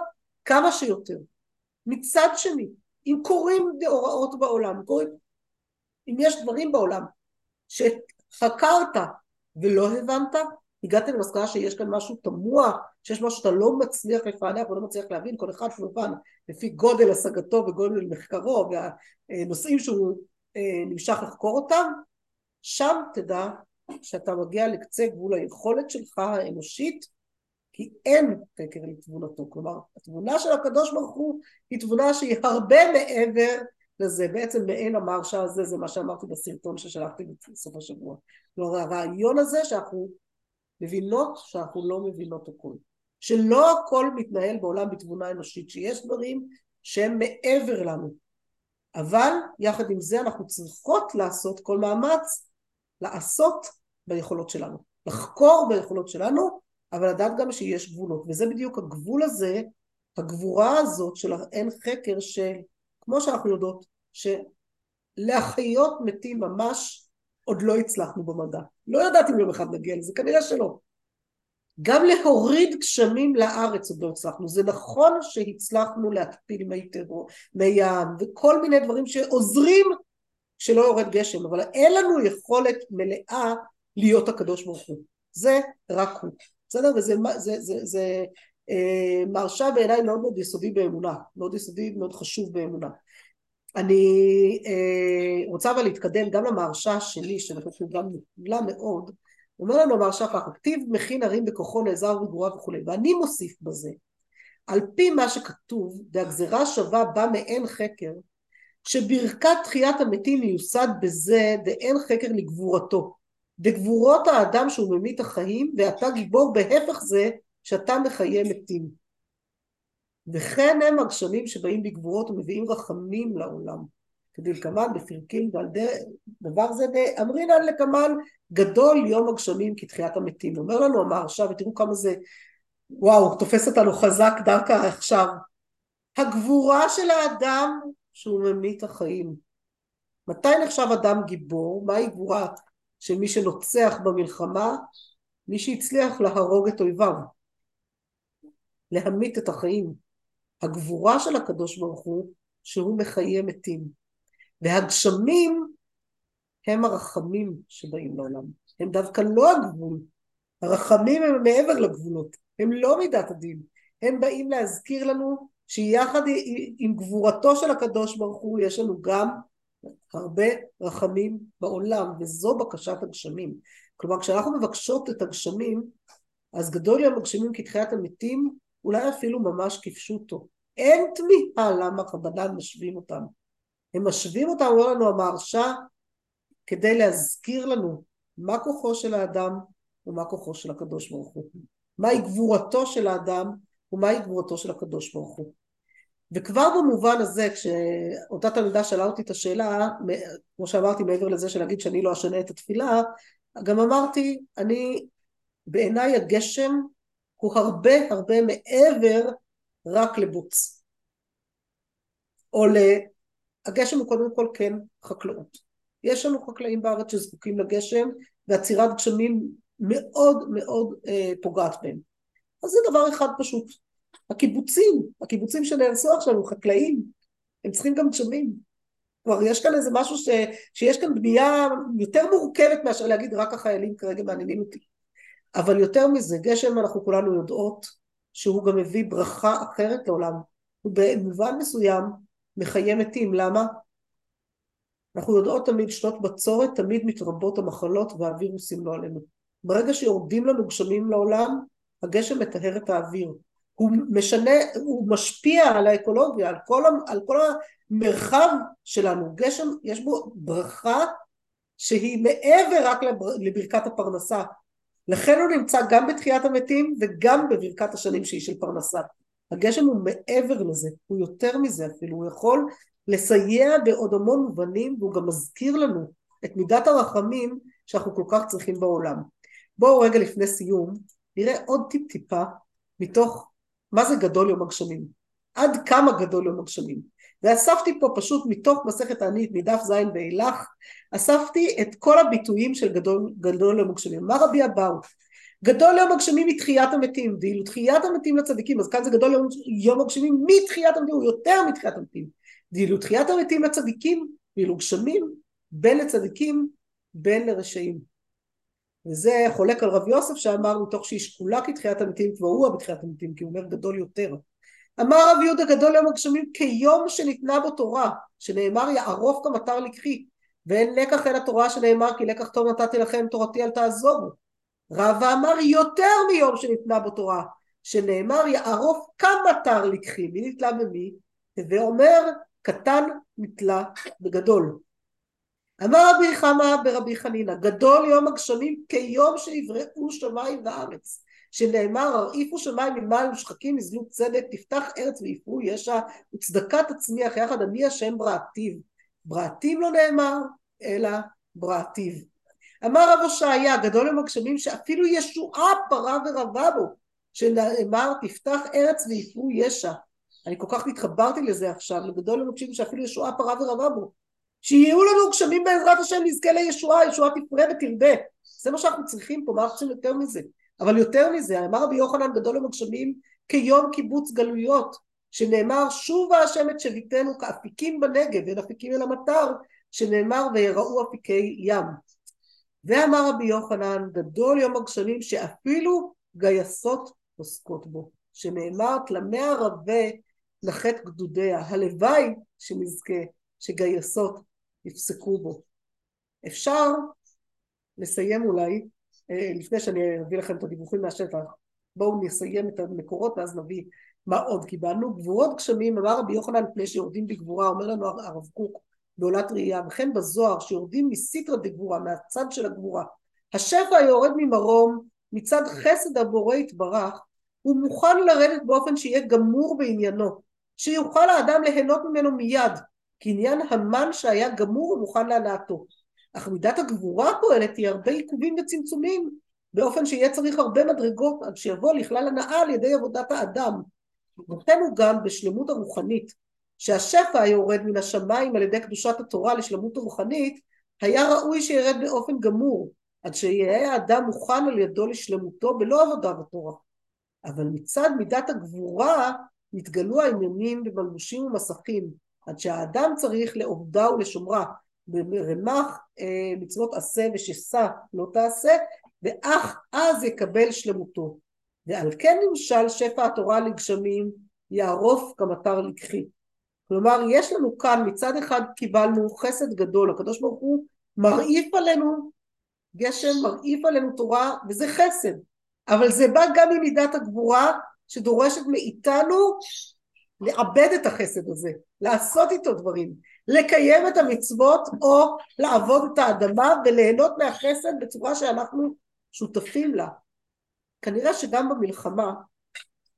כמה שיותר. מצד שני, אם קורים דאורעות בעולם, קורים, אם יש דברים בעולם שחקרת ולא הבנת, הגעת למסקנה שיש כאן משהו תמוה שיש משהו שאתה לא מצליח לפענח ולא מצליח להבין, כל אחד כמובן לפי גודל השגתו וגודל מחקרו והנושאים שהוא אה, נמשך לחקור אותם, שם תדע שאתה מגיע לקצה גבול היכולת שלך האנושית כי אין חקר לתבונתו, כלומר התבונה של הקדוש ברוך הוא היא תבונה שהיא הרבה מעבר לזה, בעצם מעין המרשה הזה זה מה שאמרתי בסרטון ששלחתי בסוף השבוע, כלומר הרעיון הזה שאנחנו מבינות שאנחנו לא מבינות הכל, שלא הכל מתנהל בעולם בתבונה אנושית, שיש דברים שהם מעבר לנו, אבל יחד עם זה אנחנו צריכות לעשות כל מאמץ לעשות ביכולות שלנו, לחקור ביכולות שלנו אבל לדעת גם שיש גבולות, וזה בדיוק הגבול הזה, הגבורה הזאת של אין חקר של, כמו שאנחנו יודעות, שלהחיות מתים ממש עוד לא הצלחנו במדע. לא יודעת אם יום אחד נגיע לזה, כנראה שלא. גם להוריד גשמים לארץ עוד לא הצלחנו. זה נכון שהצלחנו להקפיל מי טרור, מי ים, וכל מיני דברים שעוזרים שלא יורד גשם, אבל אין לנו יכולת מלאה להיות הקדוש ברוך הוא. זה רק הוא. בסדר? וזה זה, זה, זה, אה, מרשה בעיניי מאוד מאוד יסודי באמונה, מאוד יסודי, מאוד חשוב באמונה. אני אה, רוצה אבל להתקדם גם למהרשה שלי, שאני חושבת גם נפלא מאוד, אומר לנו המהרשה ככה, כתיב מכין הרים בכוחו נעזר בגבורה וכולי, ואני מוסיף בזה, על פי מה שכתוב, והגזרה שווה בא מעין חקר, שברכת תחיית המתים מיוסד בזה דאין חקר לגבורתו. בגבורות האדם שהוא ממית החיים, ואתה גיבור בהפך זה שאתה מחיה מתים. וכן הם הגשמים שבאים בגבורות ומביאים רחמים לעולם. כדלקמן בפרקים ועל דבר זה אמרינן לקמן גדול יום הגשמים כתחיית המתים. אומר לנו המהרש"א ותראו כמה זה וואו תופס אותנו חזק דווקא עכשיו. הגבורה של האדם שהוא ממית החיים. מתי נחשב אדם גיבור? מהי גבורה של מי שנוצח במלחמה, מי שהצליח להרוג את אויביו, להמית את החיים. הגבורה של הקדוש ברוך הוא שהוא מחיה מתים. והגשמים הם הרחמים שבאים לעולם. הם דווקא לא הגבול. הרחמים הם מעבר לגבולות. הם לא מידת הדין. הם באים להזכיר לנו שיחד עם גבורתו של הקדוש ברוך הוא יש לנו גם הרבה רחמים בעולם, וזו בקשת הגשמים. כלומר, כשאנחנו מבקשות את הגשמים, אז גדול יום הגשמים כתחיית המתים, אולי אפילו ממש כפשוטו. אין תמיהה למה חבדן משווים אותם. הם משווים אותם, אומר לנו המהרש"א, כדי להזכיר לנו מה כוחו של האדם ומה כוחו של הקדוש ברוך הוא. מהי גבורתו של האדם ומהי גבורתו של הקדוש ברוך הוא. וכבר במובן הזה כשאותה תלמידה שאלה אותי את השאלה כמו שאמרתי מעבר לזה שלהגיד שאני לא אשנה את התפילה גם אמרתי אני בעיניי הגשם הוא הרבה הרבה מעבר רק לבוץ. או ל... הגשם הוא קודם כל כן חקלאות. יש לנו חקלאים בארץ שזקוקים לגשם ועצירת גשמים מאוד מאוד אה, פוגעת בהם. אז זה דבר אחד פשוט הקיבוצים, הקיבוצים שנהרסו עכשיו הם חקלאים, הם צריכים גם גשמים. כלומר יש כאן איזה משהו ש, שיש כאן בנייה יותר מורכבת מאשר להגיד רק החיילים כרגע מעניינים אותי. אבל יותר מזה, גשם אנחנו כולנו יודעות שהוא גם מביא ברכה אחרת לעולם. הוא במובן מסוים מחיה מתים, למה? אנחנו יודעות תמיד שנות בצורת, תמיד מתרבות המחלות והווירוסים לא עלינו. ברגע שיורדים לנו גשמים לעולם, הגשם מטהר את האוויר. הוא משנה, הוא משפיע על האקולוגיה, על כל, על כל המרחב שלנו. גשם, יש בו ברכה שהיא מעבר רק לברכת הפרנסה. לכן הוא נמצא גם בתחיית המתים וגם בברכת השנים שהיא של פרנסה. הגשם הוא מעבר לזה, הוא יותר מזה אפילו, הוא יכול לסייע בעוד המון מובנים והוא גם מזכיר לנו את מידת הרחמים שאנחנו כל כך צריכים בעולם. בואו רגע לפני סיום נראה עוד טיפ טיפה מתוך מה זה גדול יום הגשמים? עד כמה גדול יום הגשמים? ואספתי פה פשוט מתוך מסכת הענית מדף ז' ואילך, אספתי את כל הביטויים של גדול, גדול יום הגשמים. מה רבי אבאו? גדול יום הגשמים מתחיית המתים, ואילו תחיית המתים לצדיקים, אז כאן זה גדול יום, יום הגשמים מתחיית המתים, הוא יותר מתחיית המתים. ואילו תחיית המתים לצדיקים, ואילו גשמים בין לצדיקים בין לרשעים. וזה חולק על רב יוסף שאמר מתוך שהיא שקולה כתחיית המתים כבר הוא בתחיית המתים כי הוא אומר גדול יותר. אמר רב יהודה גדול יום הגשמים כיום שניתנה בו תורה שנאמר יערוף כמטר לקחי ואין לקח אל התורה שנאמר כי לקח טוב נתתי לכם תורתי אל תעזורו רבא אמר יותר מיום שניתנה בו תורה שנאמר יערוף כמטר לקחי מי נתלה במי? ואומר קטן נתלה בגדול אמר רבי חמא ברבי חנינא גדול יום הגשמים כיום שנבראו שמיים וארץ. שנאמר הרעיפו שמיים ממעל ושחקים יזלו צדק תפתח ארץ ויפרו ישע וצדקה תצמיח יחד אני השם בראתיו בראתים לא נאמר אלא בראתיו אמר רב הושעיה גדול יום הגשמים שאפילו ישועה פרה ורבה בו שנאמר תפתח ארץ ויפרו ישע. אני כל כך התחברתי לזה עכשיו לגדול יום הגשמים שאפילו ישועה פרה ורבה בו שיהיו לנו גשמים בעזרת השם נזכה לישועה, ישועה תפרה ותרבה. זה מה שאנחנו צריכים פה, מה אנחנו צריכים יותר מזה? אבל יותר מזה, אמר רבי יוחנן גדול יום הגשמים כיום קיבוץ גלויות, שנאמר שובה השם את שביתנו כאפיקים בנגב, ואין אפיקים אל המטר, שנאמר ויראו אפיקי ים. ואמר רבי יוחנן גדול יום הגשמים שאפילו גייסות עוסקות בו, שנאמר תלמי ערבה לחטא גדודיה, הלוואי שנזכה שגייסות יפסקו בו. אפשר לסיים אולי, אה, לפני שאני אביא לכם את הדיווחים מהשטח, בואו נסיים את המקורות ואז נביא מה עוד קיבלנו. גבורות גשמים, אמר רבי יוחנן מפני שיורדים בגבורה, אומר לנו הרב קוק בעולת ראייה, וכן בזוהר שיורדים מסיטרא דגבורה, מהצד של הגבורה. השפע היורד ממרום, מצד חסד הבורא יתברך, הוא מוכן לרדת באופן שיהיה גמור בעניינו, שיוכל האדם ליהנות ממנו מיד, קניין המן שהיה גמור ומוכן להנאתו. אך מידת הגבורה הפועלת היא הרבה עיכובים וצמצומים, באופן שיהיה צריך הרבה מדרגות עד שיבוא לכלל הנאה על ידי עבודת האדם. וכן הוא גם בשלמות הרוחנית, שהשפע היורד מן השמיים על ידי קדושת התורה לשלמות הרוחנית, היה ראוי שירד באופן גמור, עד שיהיה האדם מוכן על ידו לשלמותו בלא עבודה בתורה. אבל מצד מידת הגבורה נתגלו העניינים במלבושים ומסכים, עד שהאדם צריך לעובדה ולשומרה ברמ"ח אה, מצוות עשה ושסע לא תעשה ואך אז יקבל שלמותו. ועל כן נמשל שפע התורה לגשמים יערוף כמטר לקחי. כלומר יש לנו כאן מצד אחד קיבלנו חסד גדול הקדוש ברוך הוא מרעיף עלינו גשם מרעיף עלינו תורה וזה חסד. אבל זה בא גם ממידת הגבורה שדורשת מאיתנו לעבד את החסד הזה, לעשות איתו דברים, לקיים את המצוות או לעבוד את האדמה וליהנות מהחסד בצורה שאנחנו שותפים לה. כנראה שגם במלחמה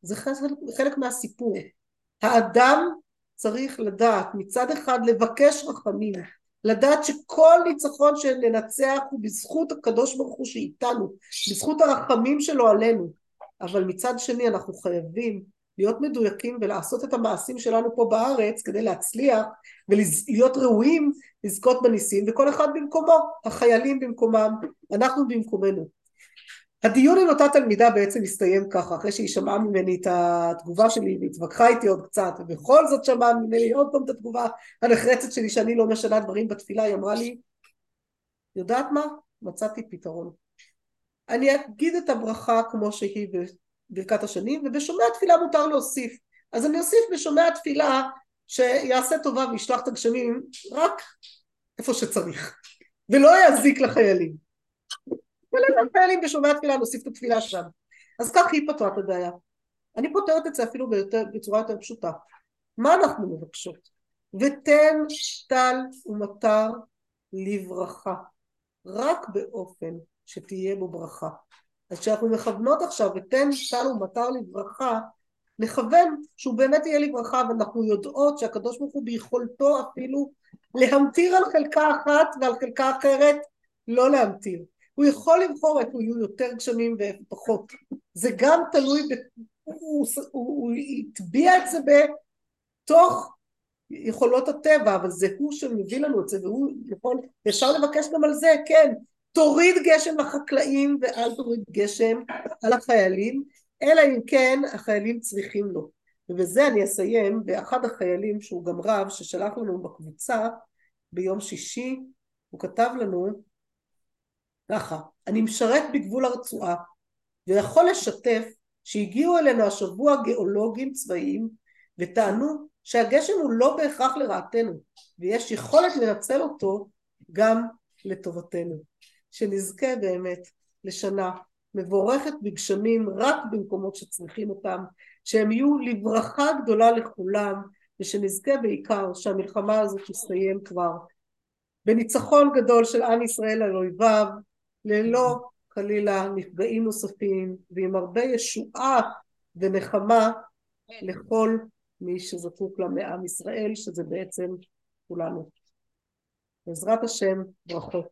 זה חלק, חלק מהסיפור. האדם צריך לדעת מצד אחד לבקש רחמים, לדעת שכל ניצחון שננצח הוא בזכות הקדוש ברוך הוא שאיתנו, בזכות הרחמים שלו עלינו, אבל מצד שני אנחנו חייבים להיות מדויקים ולעשות את המעשים שלנו פה בארץ כדי להצליח ולהיות ראויים לזכות בניסים וכל אחד במקומו, החיילים במקומם, אנחנו במקומנו. הדיון עם אותה תלמידה בעצם הסתיים ככה, אחרי שהיא שמעה ממני את התגובה שלי והתווכחה איתי עוד קצת, ובכל זאת שמעה ממני עוד פעם את התגובה הנחרצת שלי שאני לא משנה דברים בתפילה, היא אמרה לי, יודעת מה? מצאתי פתרון. אני אגיד את הברכה כמו שהיא ברכת השנים, ובשומע תפילה מותר להוסיף. אז אני אוסיף בשומע תפילה שיעשה טובה וישלח את הגשמים רק איפה שצריך, ולא יזיק לחיילים. ולחיילים בשומע תפילה נוסיף את התפילה שם. אז כך היא פתרה את הבעיה. אני פותרת את זה אפילו ביותר, בצורה יותר פשוטה. מה אנחנו מבקשות? ותן טל ומטר לברכה, רק באופן שתהיה בו ברכה. אז כשאנחנו מכוונות עכשיו ותן טל ומטר לברכה, נכוון שהוא באמת יהיה לברכה ואנחנו יודעות שהקדוש ברוך הוא ביכולתו אפילו להמטיר על חלקה אחת ועל חלקה אחרת לא להמטיר. הוא יכול לבחור איפה יהיו יותר גשמים ואיפה פחות. זה גם תלוי, ב... הוא, הטביע את זה בתוך יכולות הטבע, אבל זה הוא שמביא לנו את זה והוא יכול, אפשר לבקש גם על זה, כן, תוריד גשם לחקלאים ואל תוריד גשם על החיילים, אלא אם כן החיילים צריכים לו. ובזה אני אסיים באחד החיילים שהוא גם רב ששלח לנו בקבוצה ביום שישי, הוא כתב לנו ככה אני משרת בגבול הרצועה ויכול לשתף שהגיעו אלינו השבוע גיאולוגים צבאיים וטענו שהגשם הוא לא בהכרח לרעתנו ויש יכולת לנצל אותו גם לטובתנו. שנזכה באמת לשנה מבורכת בגשמים רק במקומות שצריכים אותם, שהם יהיו לברכה גדולה לכולם ושנזכה בעיקר שהמלחמה הזאת תסתיים כבר בניצחון גדול של עם ישראל על אויביו ללא חלילה נפגעים נוספים ועם הרבה ישועה ונחמה לכל מי שזקוק לה מעם ישראל שזה בעצם כולנו. בעזרת השם ברכות